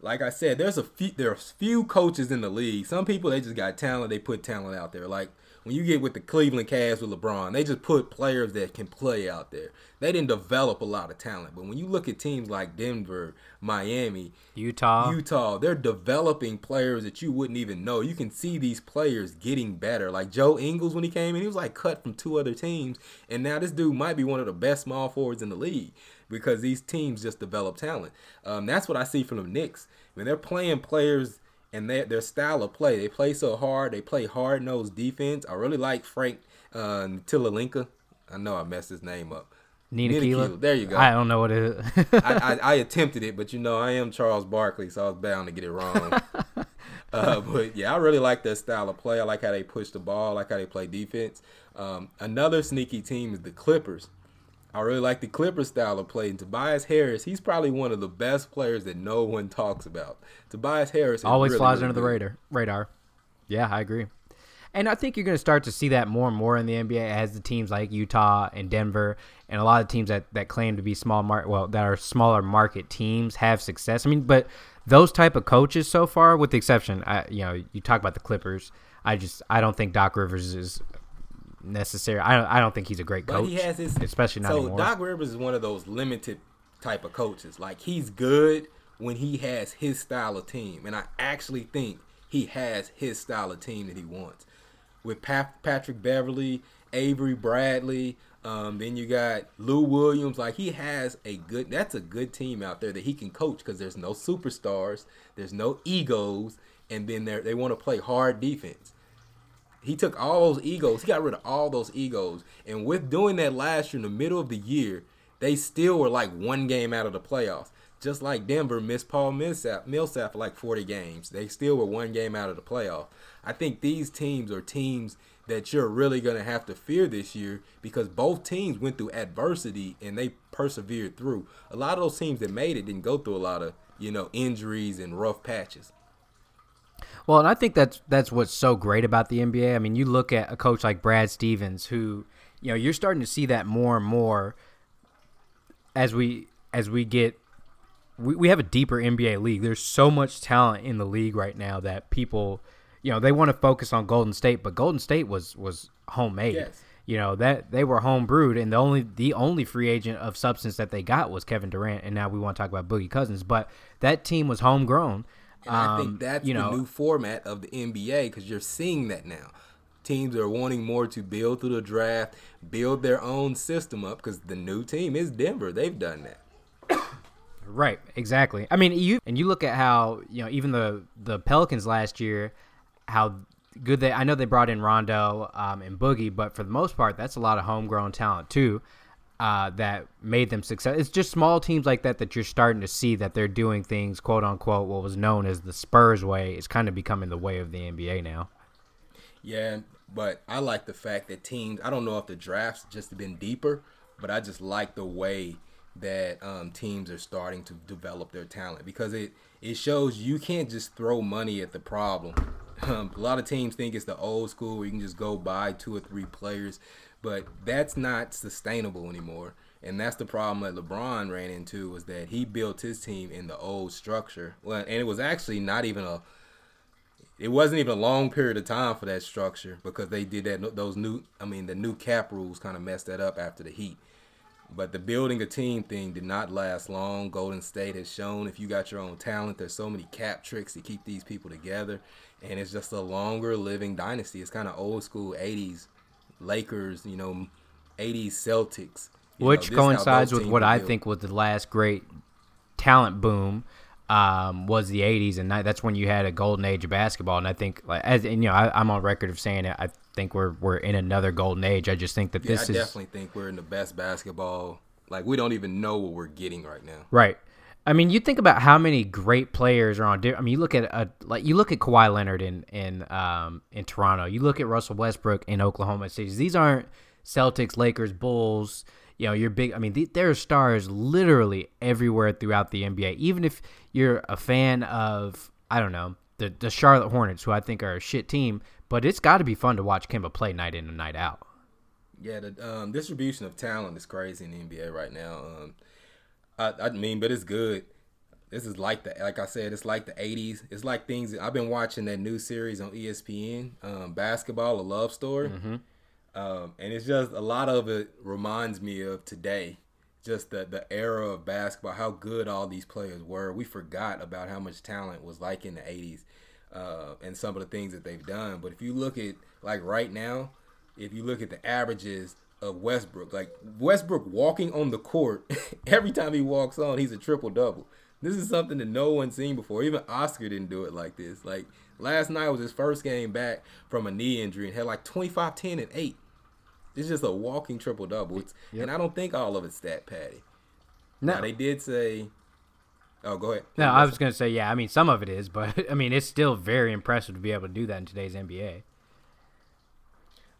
like I said, there's a few there's few coaches in the league. Some people they just got talent. They put talent out there. Like when you get with the Cleveland Cavs with LeBron, they just put players that can play out there. They didn't develop a lot of talent. But when you look at teams like Denver, Miami, Utah, Utah, they're developing players that you wouldn't even know. You can see these players getting better. Like Joe Ingles when he came in, he was like cut from two other teams, and now this dude might be one of the best small forwards in the league because these teams just develop talent. Um, that's what I see from the Knicks. When they're playing players and their their style of play. They play so hard. They play hard nosed defense. I really like Frank uh, Tilalinka. I know I messed his name up. Nina, Nina Keela. There you go. I don't know what it is. *laughs* I, I, I, attempted it, but you know I am Charles Barkley, so I was bound to get it wrong. *laughs* uh, but yeah, I really like their style of play. I like how they push the ball. I like how they play defense. Um, another sneaky team is the Clippers. I really like the Clipper style of play. And Tobias Harris, he's probably one of the best players that no one talks about. Tobias Harris always really, flies really under good. the radar. Radar. Yeah, I agree. And I think you're going to start to see that more and more in the NBA as the teams like Utah and Denver and a lot of teams that, that claim to be small market, well, that are smaller market teams have success. I mean, but those type of coaches so far, with the exception, I, you know, you talk about the Clippers. I just I don't think Doc Rivers is necessary. I don't, I don't think he's a great coach. But he has his, especially not so anymore. Doc Rivers is one of those limited type of coaches. Like he's good when he has his style of team, and I actually think he has his style of team that he wants. With Pat, Patrick Beverley, Avery Bradley, um, then you got Lou Williams. Like he has a good. That's a good team out there that he can coach because there's no superstars, there's no egos, and then they they want to play hard defense. He took all those egos. He got rid of all those egos. And with doing that last year in the middle of the year, they still were like one game out of the playoffs. Just like Denver missed Paul Millsap, Millsap for like 40 games. They still were one game out of the playoff. I think these teams are teams that you're really going to have to fear this year because both teams went through adversity and they persevered through. A lot of those teams that made it didn't go through a lot of, you know, injuries and rough patches. Well, and I think that's that's what's so great about the NBA. I mean, you look at a coach like Brad Stevens, who you know you're starting to see that more and more as we as we get we, we have a deeper NBA league. There's so much talent in the league right now that people, you know, they want to focus on Golden State, but Golden State was was homemade. Yes. You know that they were home brewed, and the only the only free agent of substance that they got was Kevin Durant, and now we want to talk about Boogie Cousins. But that team was homegrown, and um, I think um, that's you know, the new format of the NBA because you're seeing that now. Teams are wanting more to build through the draft, build their own system up because the new team is Denver. They've done that. Right, exactly. I mean, you and you look at how you know even the the Pelicans last year, how good they. I know they brought in Rondo um, and Boogie, but for the most part, that's a lot of homegrown talent too uh, that made them success. It's just small teams like that that you're starting to see that they're doing things, quote unquote, what was known as the Spurs way is kind of becoming the way of the NBA now. Yeah, but I like the fact that teams. I don't know if the drafts just been deeper, but I just like the way that um, teams are starting to develop their talent because it it shows you can't just throw money at the problem. Um, a lot of teams think it's the old school where you can just go buy two or three players. But that's not sustainable anymore. And that's the problem that LeBron ran into was that he built his team in the old structure. Well, and it was actually not even a it wasn't even a long period of time for that structure because they did that those new I mean the new cap rules kind of messed that up after the Heat. But the building a team thing did not last long. Golden State has shown if you got your own talent, there's so many cap tricks to keep these people together, and it's just a longer living dynasty. It's kind of old school '80s Lakers, you know, '80s Celtics, which know, coincides with what I built. think was the last great talent boom. Um, was the '80s, and that's when you had a golden age of basketball. And I think, like, as and, you know, I, I'm on record of saying it. I think we're we're in another golden age. I just think that Yeah, this I is definitely think we're in the best basketball. Like we don't even know what we're getting right now. Right. I mean, you think about how many great players are on. I mean, you look at a, like you look at Kawhi Leonard in in um in Toronto. You look at Russell Westbrook in Oklahoma City. These aren't Celtics, Lakers, Bulls. You know, you're big. I mean, th- there are stars literally everywhere throughout the NBA. Even if you're a fan of, I don't know, the the Charlotte Hornets, who I think are a shit team, but it's got to be fun to watch Kemba play night in and night out. Yeah, the um, distribution of talent is crazy in the NBA right now. Um, I, I mean, but it's good. This is like the like I said, it's like the '80s. It's like things I've been watching that new series on ESPN, um, basketball, a love story, um, and it's just a lot of it reminds me of today, just the the era of basketball, how good all these players were. We forgot about how much talent was like in the '80s, uh, and some of the things that they've done. But if you look at like right now, if you look at the averages of Westbrook, like Westbrook walking on the court, *laughs* every time he walks on, he's a triple double. This is something that no one's seen before. Even Oscar didn't do it like this. Like last night was his first game back from a knee injury and had like 25, 10, and 8. It's just a walking triple double. It's And I don't think all of it's stat patty. No, Now, they did say. Oh, go ahead. no, I was gonna say yeah. I mean, some of it is, but *laughs* I mean, it's still very impressive to be able to do that in today's NBA.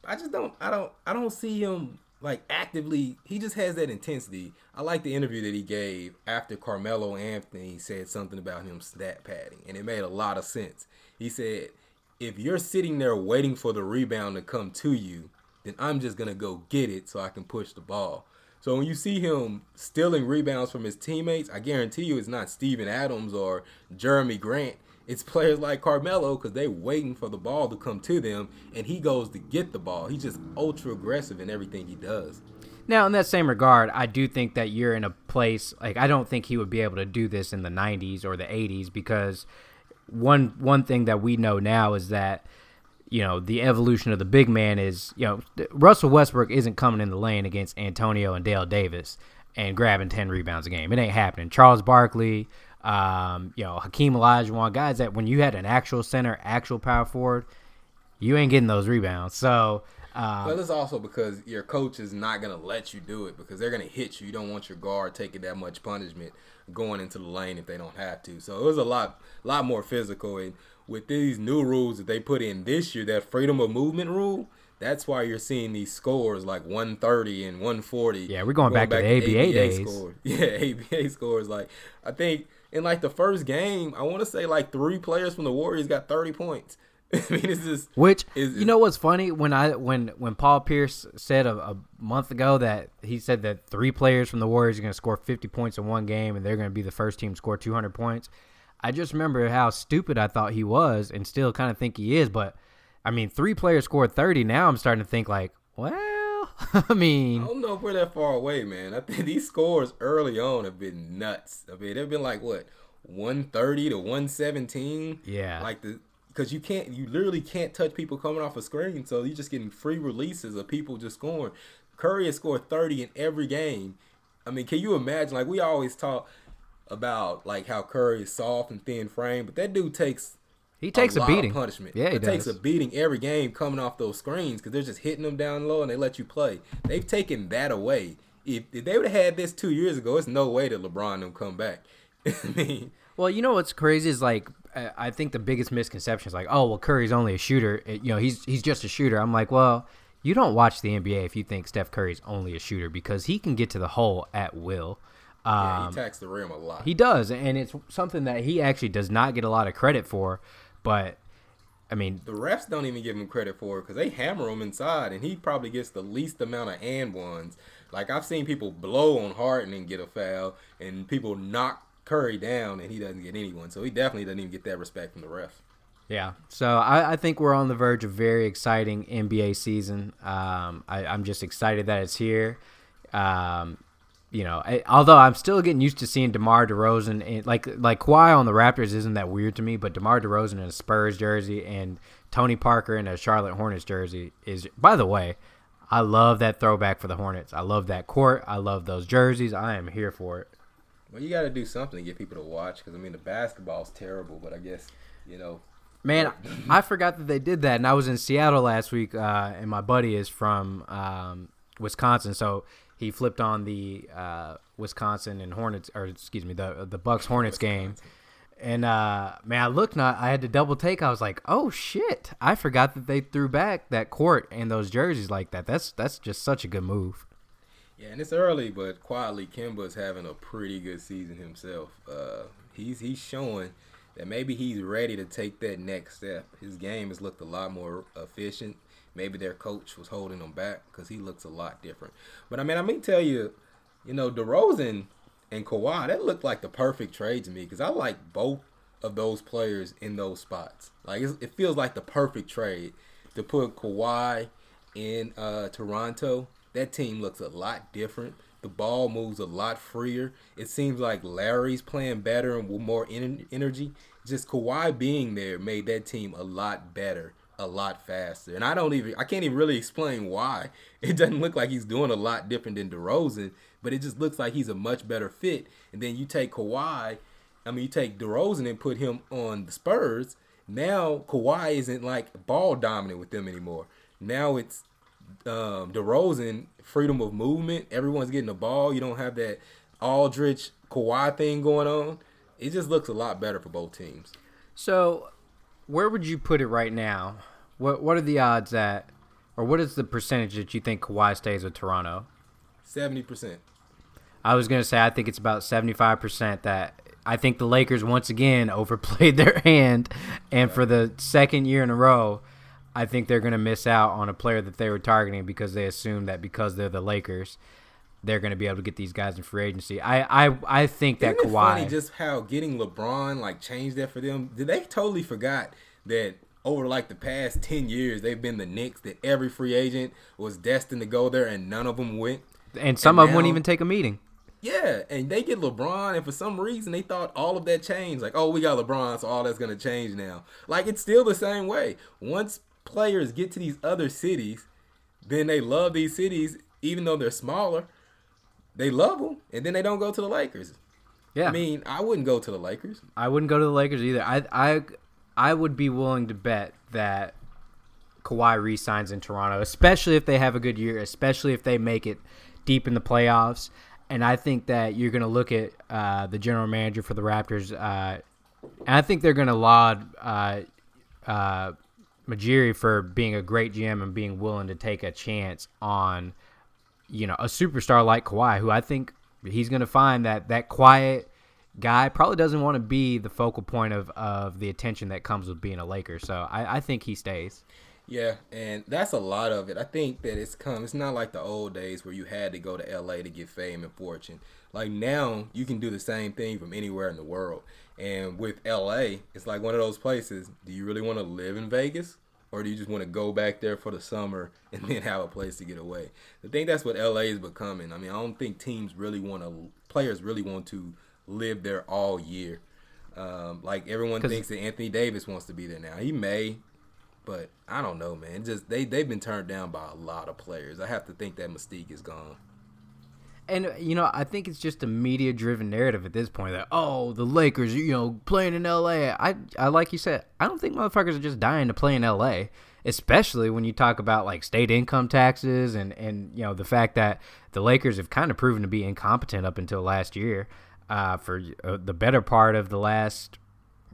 I just don't I don't I don't see him like actively he just has that intensity. I like the interview that he gave after Carmelo Anthony said something about him stat padding and it made a lot of sense. He said if you're sitting there waiting for the rebound to come to you, then I'm just going to go get it so I can push the ball. So when you see him stealing rebounds from his teammates, I guarantee you it's not Steven Adams or Jerami Grant. It's players like Carmelo because they waiting for the ball to come to them, and he goes to get the ball. He's just ultra aggressive in everything he does. Now, in that same regard, I do think that you're in a place like I don't think he would be able to do this in the '90s or the '80s because one one thing that we know now is that you know the evolution of the big man is you know Russell Westbrook isn't coming in the lane against Antonio and Dale Davis and grabbing ten rebounds a game. It ain't happening. Charles Barkley, um, you know Hakeem Olajuwon, guys that when you had an actual center, actual power forward, you ain't getting those rebounds. So. Um, But it's also because your coach is not gonna let you do it because they're gonna hit you. You don't want your guard taking that much punishment going into the lane if they don't have to. So it was a lot, lot more physical. And with these new rules that they put in this year, that freedom of movement rule, that's why you're seeing these scores like 130 and 140. Yeah, we're going back to the ABA days. Scores. *laughs* Yeah, ABA scores. Like I think in like the first game, I want to say like three players from the Warriors got 30 points. *laughs* I mean, it's just Which is- you know what's funny when I when when Paul Pierce said a, a month ago that he said that three players from the Warriors are going to score 50 points in one game and they're going to be the first team to score 200 points. I just remember how stupid I thought he was and still kind of think he is, but I mean, three players scored 30. Now I'm starting to think like, well, *laughs* I mean, I don't know if we're that far away, man. I think *laughs* these scores early on have been nuts. I mean, they've been like what, one thirty to one seventeen. Yeah. Like the because you can't, you literally can't touch people coming off a screen, so you're just getting free releases of people just scoring. Curry has scored thirty in every game. I mean, can you imagine? Like we always talk about like how Curry is soft and thin frame, but that dude takes he takes a, lot of beating. punishment. Yeah, he it takes a beating every game coming off those screens because they're just hitting them down low and they let you play. They've taken that away. If, if they would have had this two years ago, it's no way that LeBron them come back. *laughs* I mean, Well, you know what's crazy is like I think the biggest misconception is like, oh, well, Curry's only a shooter. It- you know, he's he's just a shooter. I'm like, well, you don't watch the NBA if you think Steph Curry's only a shooter because he can get to the hole at will. Yeah, Um, he attacks the rim a lot. he does, and it's something that he actually does not get a lot of credit for. But I mean, the refs don't even give him credit for because they hammer him inside, and he probably gets the least amount of and ones. Like I've seen people blow on Harden and get a foul, and people knock Curry down, and he doesn't get anyone. So he definitely doesn't even get that respect from the refs. Yeah, so I, I think we're on the verge of very exciting NBA season. Um, I, I'm just excited that it's here. Um, you know, I, although I'm still getting used to seeing DeMar DeRozan and like like Kawhi on the Raptors isn't that weird to me, but DeMar DeRozan in a Spurs jersey and Tony Parker in a Charlotte Hornets jersey is. By the way, I love that throwback for the Hornets. I love that court. I love those jerseys. I am here for it. Well, you got to do something to get people to watch because I mean the basketball's terrible, but I guess you know. Man, I forgot that they did that, and I was in Seattle last week, uh, and my buddy is from um, Wisconsin, so he flipped on the uh, Wisconsin and Hornets, or excuse me, the the Bucks Hornets game, and uh, man, I looked, not I had to double take. I was like, oh shit, I forgot that they threw back that court and those jerseys like that. That's that's just such a good move. Yeah, and it's early, but quietly, Kemba's having a pretty good season himself. Uh, he's he's showing that maybe he's ready to take that next step. His game has looked a lot more efficient. Maybe their coach was holding him back because he looks a lot different. But I mean, I mean, tell you, you know, DeRozan and Kawhi, that looked like the perfect trade to me because I like both of those players in those spots. Like it feels like the perfect trade to put Kawhi in uh, Toronto. That team looks a lot different. The ball moves a lot freer. It seems like Lowry's playing better and with more energy. Just Kawhi being there made that team a lot better, a lot faster. And I don't even, I can't even really explain why. *laughs* It doesn't look like he's doing a lot different than DeRozan, but it just looks like he's a much better fit. And then you take Kawhi, I mean, you take DeRozan and put him on the Spurs. Now Kawhi isn't like ball dominant with them anymore. Now it's um, DeRozan, freedom of movement. Everyone's getting the ball. You don't have that Aldridge Kawhi thing going on. It just looks a lot better for both teams. So, where would you put it right now? What What are the odds that, or what is the percentage that you think Kawhi stays with Toronto? Seventy percent. I was gonna say I think it's about seventy five percent that I think the Lakers once again *laughs* overplayed their hand, and for the second year in a row, I think they're going to miss out on a player that they were targeting because they assume that because they're the Lakers, they're going to be able to get these guys in free agency. I I, I think that Isn't Kawhi. funny just how getting LeBron like changed that for them. Did they totally forgot that over like the past ten years they've been the Knicks that every free agent was destined to go there and none of them went. And some and of them wouldn't even take a meeting. Yeah, and they get LeBron, and for some reason they thought all of that changed. Like, oh, we got LeBron, so all that's gonna change now. Like, it's still the same way. Once players get to these other cities, then they love these cities, even though they're smaller. They love them, and then they don't go to the Lakers. Yeah, I mean, I wouldn't go to the Lakers. I wouldn't go to the Lakers either. I I I would be willing to bet that Kawhi resigns in Toronto, especially if they have a good year, especially if they make it deep in the playoffs. And I think that you're going to look at uh, the general manager for the Raptors, uh, and I think they're going to laud uh, uh Majiri for being a great GM and being willing to take a chance on, you know, a superstar like Kawhi, who I think he's going to find that that quiet guy probably doesn't want to be the focal point of, of the attention that comes with being a Laker. So I, I think he stays. Yeah, and that's a lot of it. I think that it's come. It's not like the old days where you had to go to LA to get fame and fortune. Like now, you can do the same thing from anywhere in the world. And with LA, it's like one of those places. Do you really want to live in Vegas? Or do you just want to go back there for the summer *laughs* and then have a place to get away? I think that's what LA is becoming. I mean, I don't think teams really want to, players really want to live there all year. Um, like everyone thinks that Anthony Davis wants to be there now. He may, but I don't know, man. Just they they've been turned down by a lot of players. I have to think that mystique is gone and you know, I think it's just a media-driven narrative at this point that oh, the Lakers, you know, playing in L.A. I, I like you said, I don't think motherfuckers are just dying to play in L.A. Especially when you talk about like state income taxes and and you know the fact that the Lakers have kind of proven to be incompetent up until last year, uh, for uh, the better part of the last,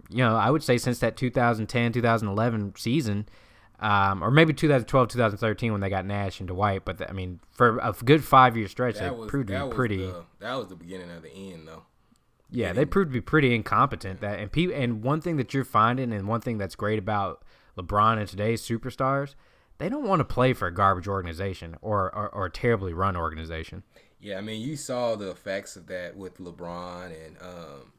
you know, I would say since that 2010 2011 season um, or maybe 2012, 2013 when they got Nash and Dwight. But the, I mean, for a good five year stretch, that they was, proved to be pretty. The, that was the beginning of the end, though. Yeah, they proved to be pretty incompetent. That and pe- and one thing that you're finding, and one thing that's great about LeBron and today's superstars, they don't want to play for a garbage organization or, or, or a terribly run organization. Yeah, I mean, you saw the effects of that with LeBron, and um,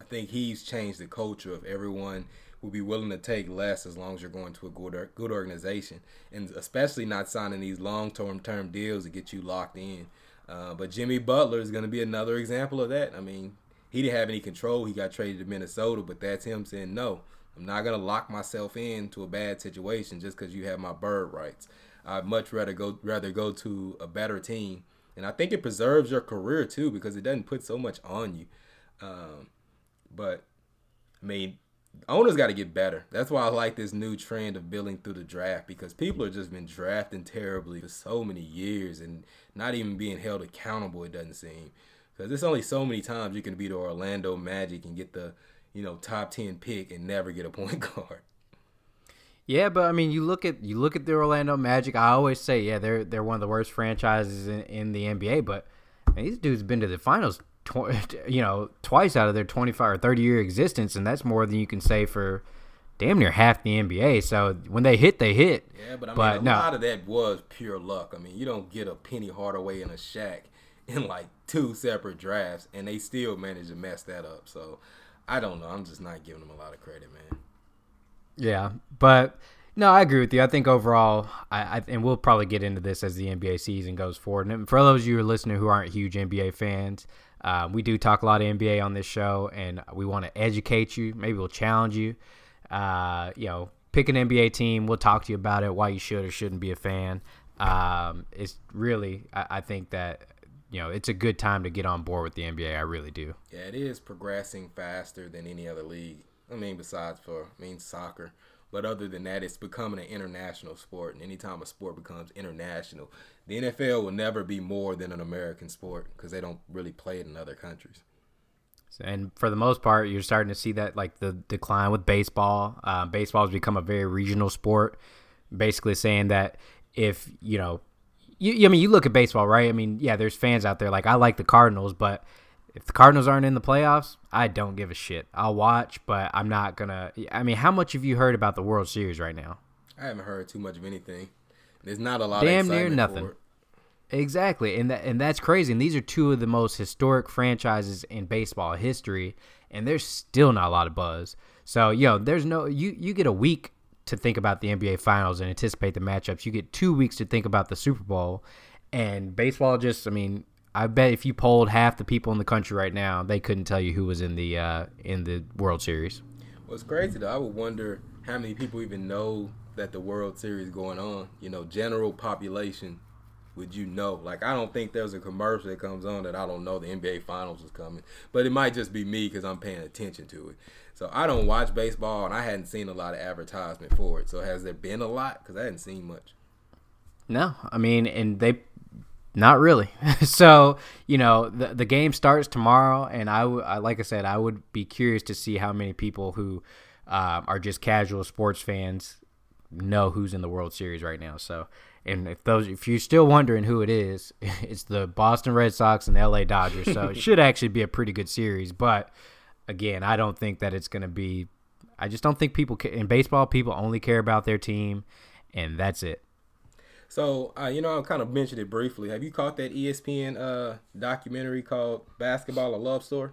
I think he's changed the culture of everyone will be willing to take less as long as you're going to a good good organization, and especially not signing these long term term deals to get you locked in. Uh, but Jimmy Butler is going to be another example of that. I mean, he didn't have any control. He got traded to Minnesota, but that's him saying, no, I'm not going to lock myself into a bad situation just because you have my bird rights. I'd much rather go rather go to a better team, and I think it preserves your career too because it doesn't put so much on you. Um, but I mean, owners got to get better. That's why I like this new trend of building through the draft because people have just been drafting terribly for so many years and not even being held accountable. It doesn't seem because there's only so many times you can be the Orlando Magic and get the you know top ten pick and never get a *laughs* point guard. Yeah, but I mean, you look at you look at the Orlando Magic. I always say, yeah, they're they're one of the worst franchises in, in the NBA. But man, these dudes been to the finals, tw- *laughs* you know, twice out of their twenty five or thirty year existence, and that's more than you can say for damn near half the NBA. So when they hit, they hit. Yeah, but I mean, but, a no. lot of that was pure luck. I mean, you don't get a Penny Hardaway in a Shaq *laughs* in like two separate drafts, and they still managed to mess that up. So I don't know. I'm just not giving them a lot of credit, man. Yeah, but no, I agree with you. I think overall, I, I, and we'll probably get into this as the NBA season goes forward. And for those of you who are listening who aren't huge NBA fans, uh, we do talk a lot of NBA on this show, and we want to educate you. Maybe we'll challenge you. Uh, you know, pick an NBA team. We'll talk to you about it, why you should or shouldn't be a fan. Um, it's really, I, I think that you know, it's a good time to get on board with the NBA. I really do. Yeah, it is progressing faster than any other league. I mean, besides for I mean soccer, but other than that, it's becoming an international sport. And anytime a sport becomes international, the NFL will never be more than an American sport because they don't really play it in other countries. And for the most part, you're starting to see that like the decline with baseball. Uh, baseball has become a very regional sport, basically saying that if you know you, I mean, you look at baseball, right? I mean, yeah, there's fans out there like I like the Cardinals, but if the Cardinals aren't in the playoffs, I don't give a shit. I'll watch, but I'm not gonna. I mean, how much have you heard about the World Series right now? I haven't heard too much of anything. There's not a lot. Damn near nothing. Exactly, and that and that's crazy. And these are two of the most historic franchises in baseball history, and there's still not a lot of buzz. So, yo, there's no you. You get a week to think about the NBA Finals and anticipate the matchups. You get two weeks to think about the Super Bowl, and baseball just. I mean, I bet if you polled half the people in the country right now, they couldn't tell you who was in the uh, in the World Series. What's crazy though, I would wonder how many people even know that the World Series going on. You know, general population, would you know? Like, I don't think there's a commercial that comes on that I don't know the NBA Finals is coming. But it might just be me because I'm paying attention to it. So I don't watch baseball, and I hadn't seen a lot of advertisement for it. So has there been a lot? Because I hadn't seen much. No, I mean, and they, not really. *laughs* so you know, the the game starts tomorrow, and I, I like I said, I would be curious to see how many people who uh, are just casual sports fans know who's in the World Series right now. So, and if those, if you're still wondering who it is, *laughs* it's the Boston Red Sox and the LA Dodgers. So it *laughs* should actually be a pretty good series, but again, I don't think that it's going to be. I just don't think people in baseball people only care about their team, and that's it. So uh, you know, I kind of mentioned it briefly. Have you caught that ESPN uh, documentary called "Basketball: A Love Story"?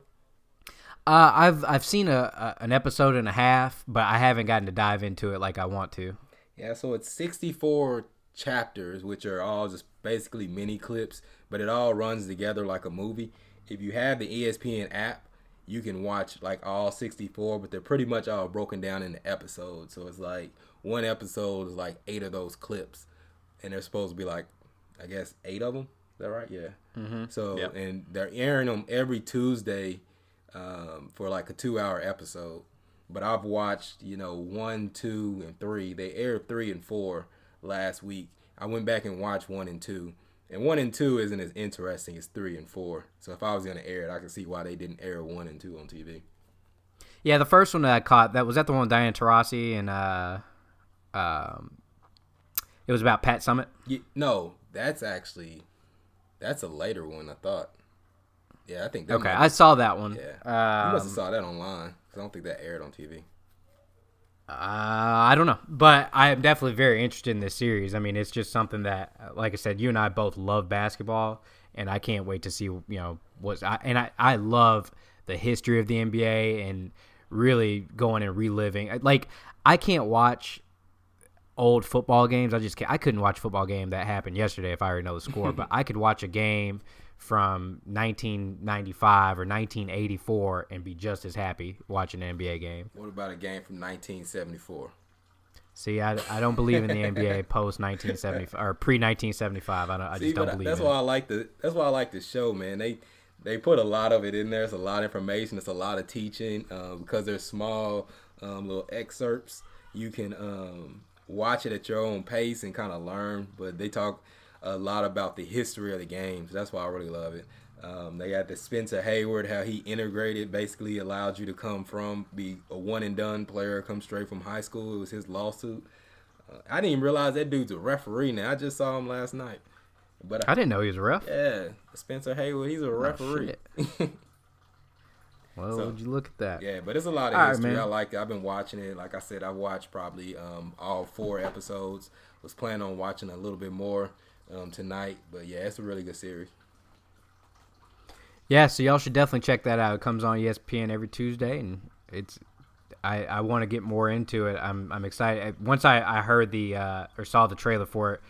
Uh, I've I've seen a, a, an episode and a half, but I haven't gotten to dive into it like I want to. Yeah, so it's 64 chapters, which are all just basically mini clips, but it all runs together like a movie. If you have the ESPN app, you can watch like all 64, but they're pretty much all broken down into episodes. So it's like one episode is like eight of those clips, and they're supposed to be like, I guess eight of them. Is that right? Yeah. Mm-hmm. So yep. and they're airing them every Tuesday um, for like a two-hour episode. But I've watched, you know, one, two, and three. They aired three and four last week. I went back and watched one and two and one and two isn't as interesting as three and four. So if I was gonna air it, I could see why they didn't air one and two on TV. Yeah, the first one that I caught that was that the one with Diana Taurasi and uh, um, it was about Pat Summitt. Yeah, no, that's actually that's a later one. I thought. Yeah, I think. That Okay, I saw that one. Yeah, um, you must have saw that online. Cause I don't think that aired on TV. Uh, I don't know, but I am definitely very interested in this series. I mean, it's just something that, like I said, you and I both love basketball, and I can't wait to see you know what's. I, and I I love the history of the NBA and really going and reliving. Like I can't watch old football games. I just can't, I couldn't watch a football game that happened yesterday if I already know the score, *laughs* but I could watch a game from 1995 or 1984 and be just as happy watching an NBA game. What about a game from 1974? See, I, I don't believe in the NBA *laughs* post 1975 or pre 1975. I, don't, I See, just don't believe that's in why it. I like the that's why I like the show, man. They they put a lot of it in there. It's a lot of information. It's a lot of teaching um, because they're small um, little excerpts. You can um, watch it at your own pace and kind of learn. But they talk a lot about the history of the games. That's why I really love it. Um, they got the Spencer Haywood, how he integrated, basically allowed you to come from be a one and done player, come straight from high school. It was his lawsuit. Uh, I didn't even realize that dude's a referee now. I just saw him last night. But I didn't know he was a ref. yeah, Spencer Haywood, he's a referee. *laughs* Well, So- would you look at that? yeah, but it's a lot of All right, history. man. I like it. I've been watching it. Like I said, I watched probably um, all four episodes. Was planning on watching a little bit more um, tonight, but yeah, it's a really good series. Yeah, so y'all should definitely check that out. It comes on ESPN every Tuesday, and it's I, I want to get more into it. I'm I'm excited. Once I, I heard the uh, or saw the trailer for it,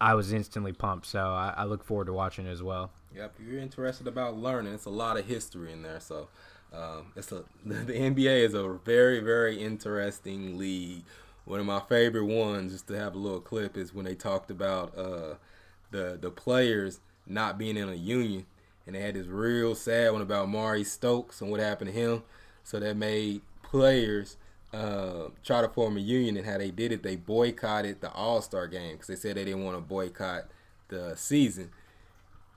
I was instantly pumped. So I, I look forward to watching it as well. Yep, if you're interested about learning, it's a lot of history in there. So um, it's a *laughs* the NBA is a very very interesting league. One of my favorite ones, just to have a little clip, is when they talked about uh, the the players not being in a union, and they had this real sad one about Mari Stokes and what happened to him. So that made players uh, try to form a union, and how they did it, they boycotted the All Star game because they said they didn't want to boycott the season.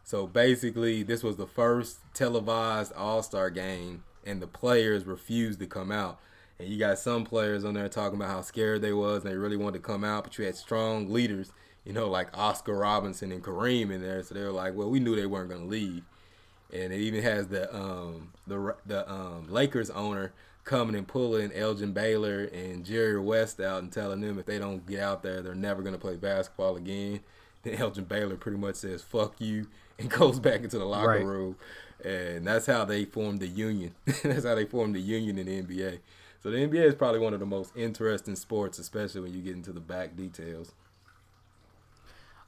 So basically, this was the first televised All Star game, and the players refused to come out. And you got some players on there talking about how scared they was, and they really wanted to come out, but you had strong leaders, you know, like Oscar Robinson and Kareem in there. So they were like, well, we knew they weren't going to leave. And it even has the um, the the um, Lakers owner coming and pulling Elgin Baylor and Jerry West out and telling them if they don't get out there, they're never going to play basketball again. *laughs* Then Elgin Baylor pretty much says "fuck you" *laughs* and goes back into the locker Right. room, and that's how they formed the union. *laughs* that's how they formed the union in the NBA. So the NBA is probably one of the most interesting sports, especially when you get into the back details.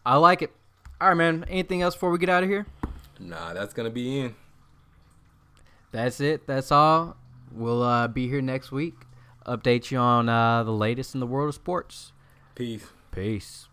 I like it. All right, man. Anything else before we get out of here? Nah, that's gonna be in. That's it. That's all. We'll uh, be here next week. Update you on uh, the latest in the world of sports. Peace. Peace.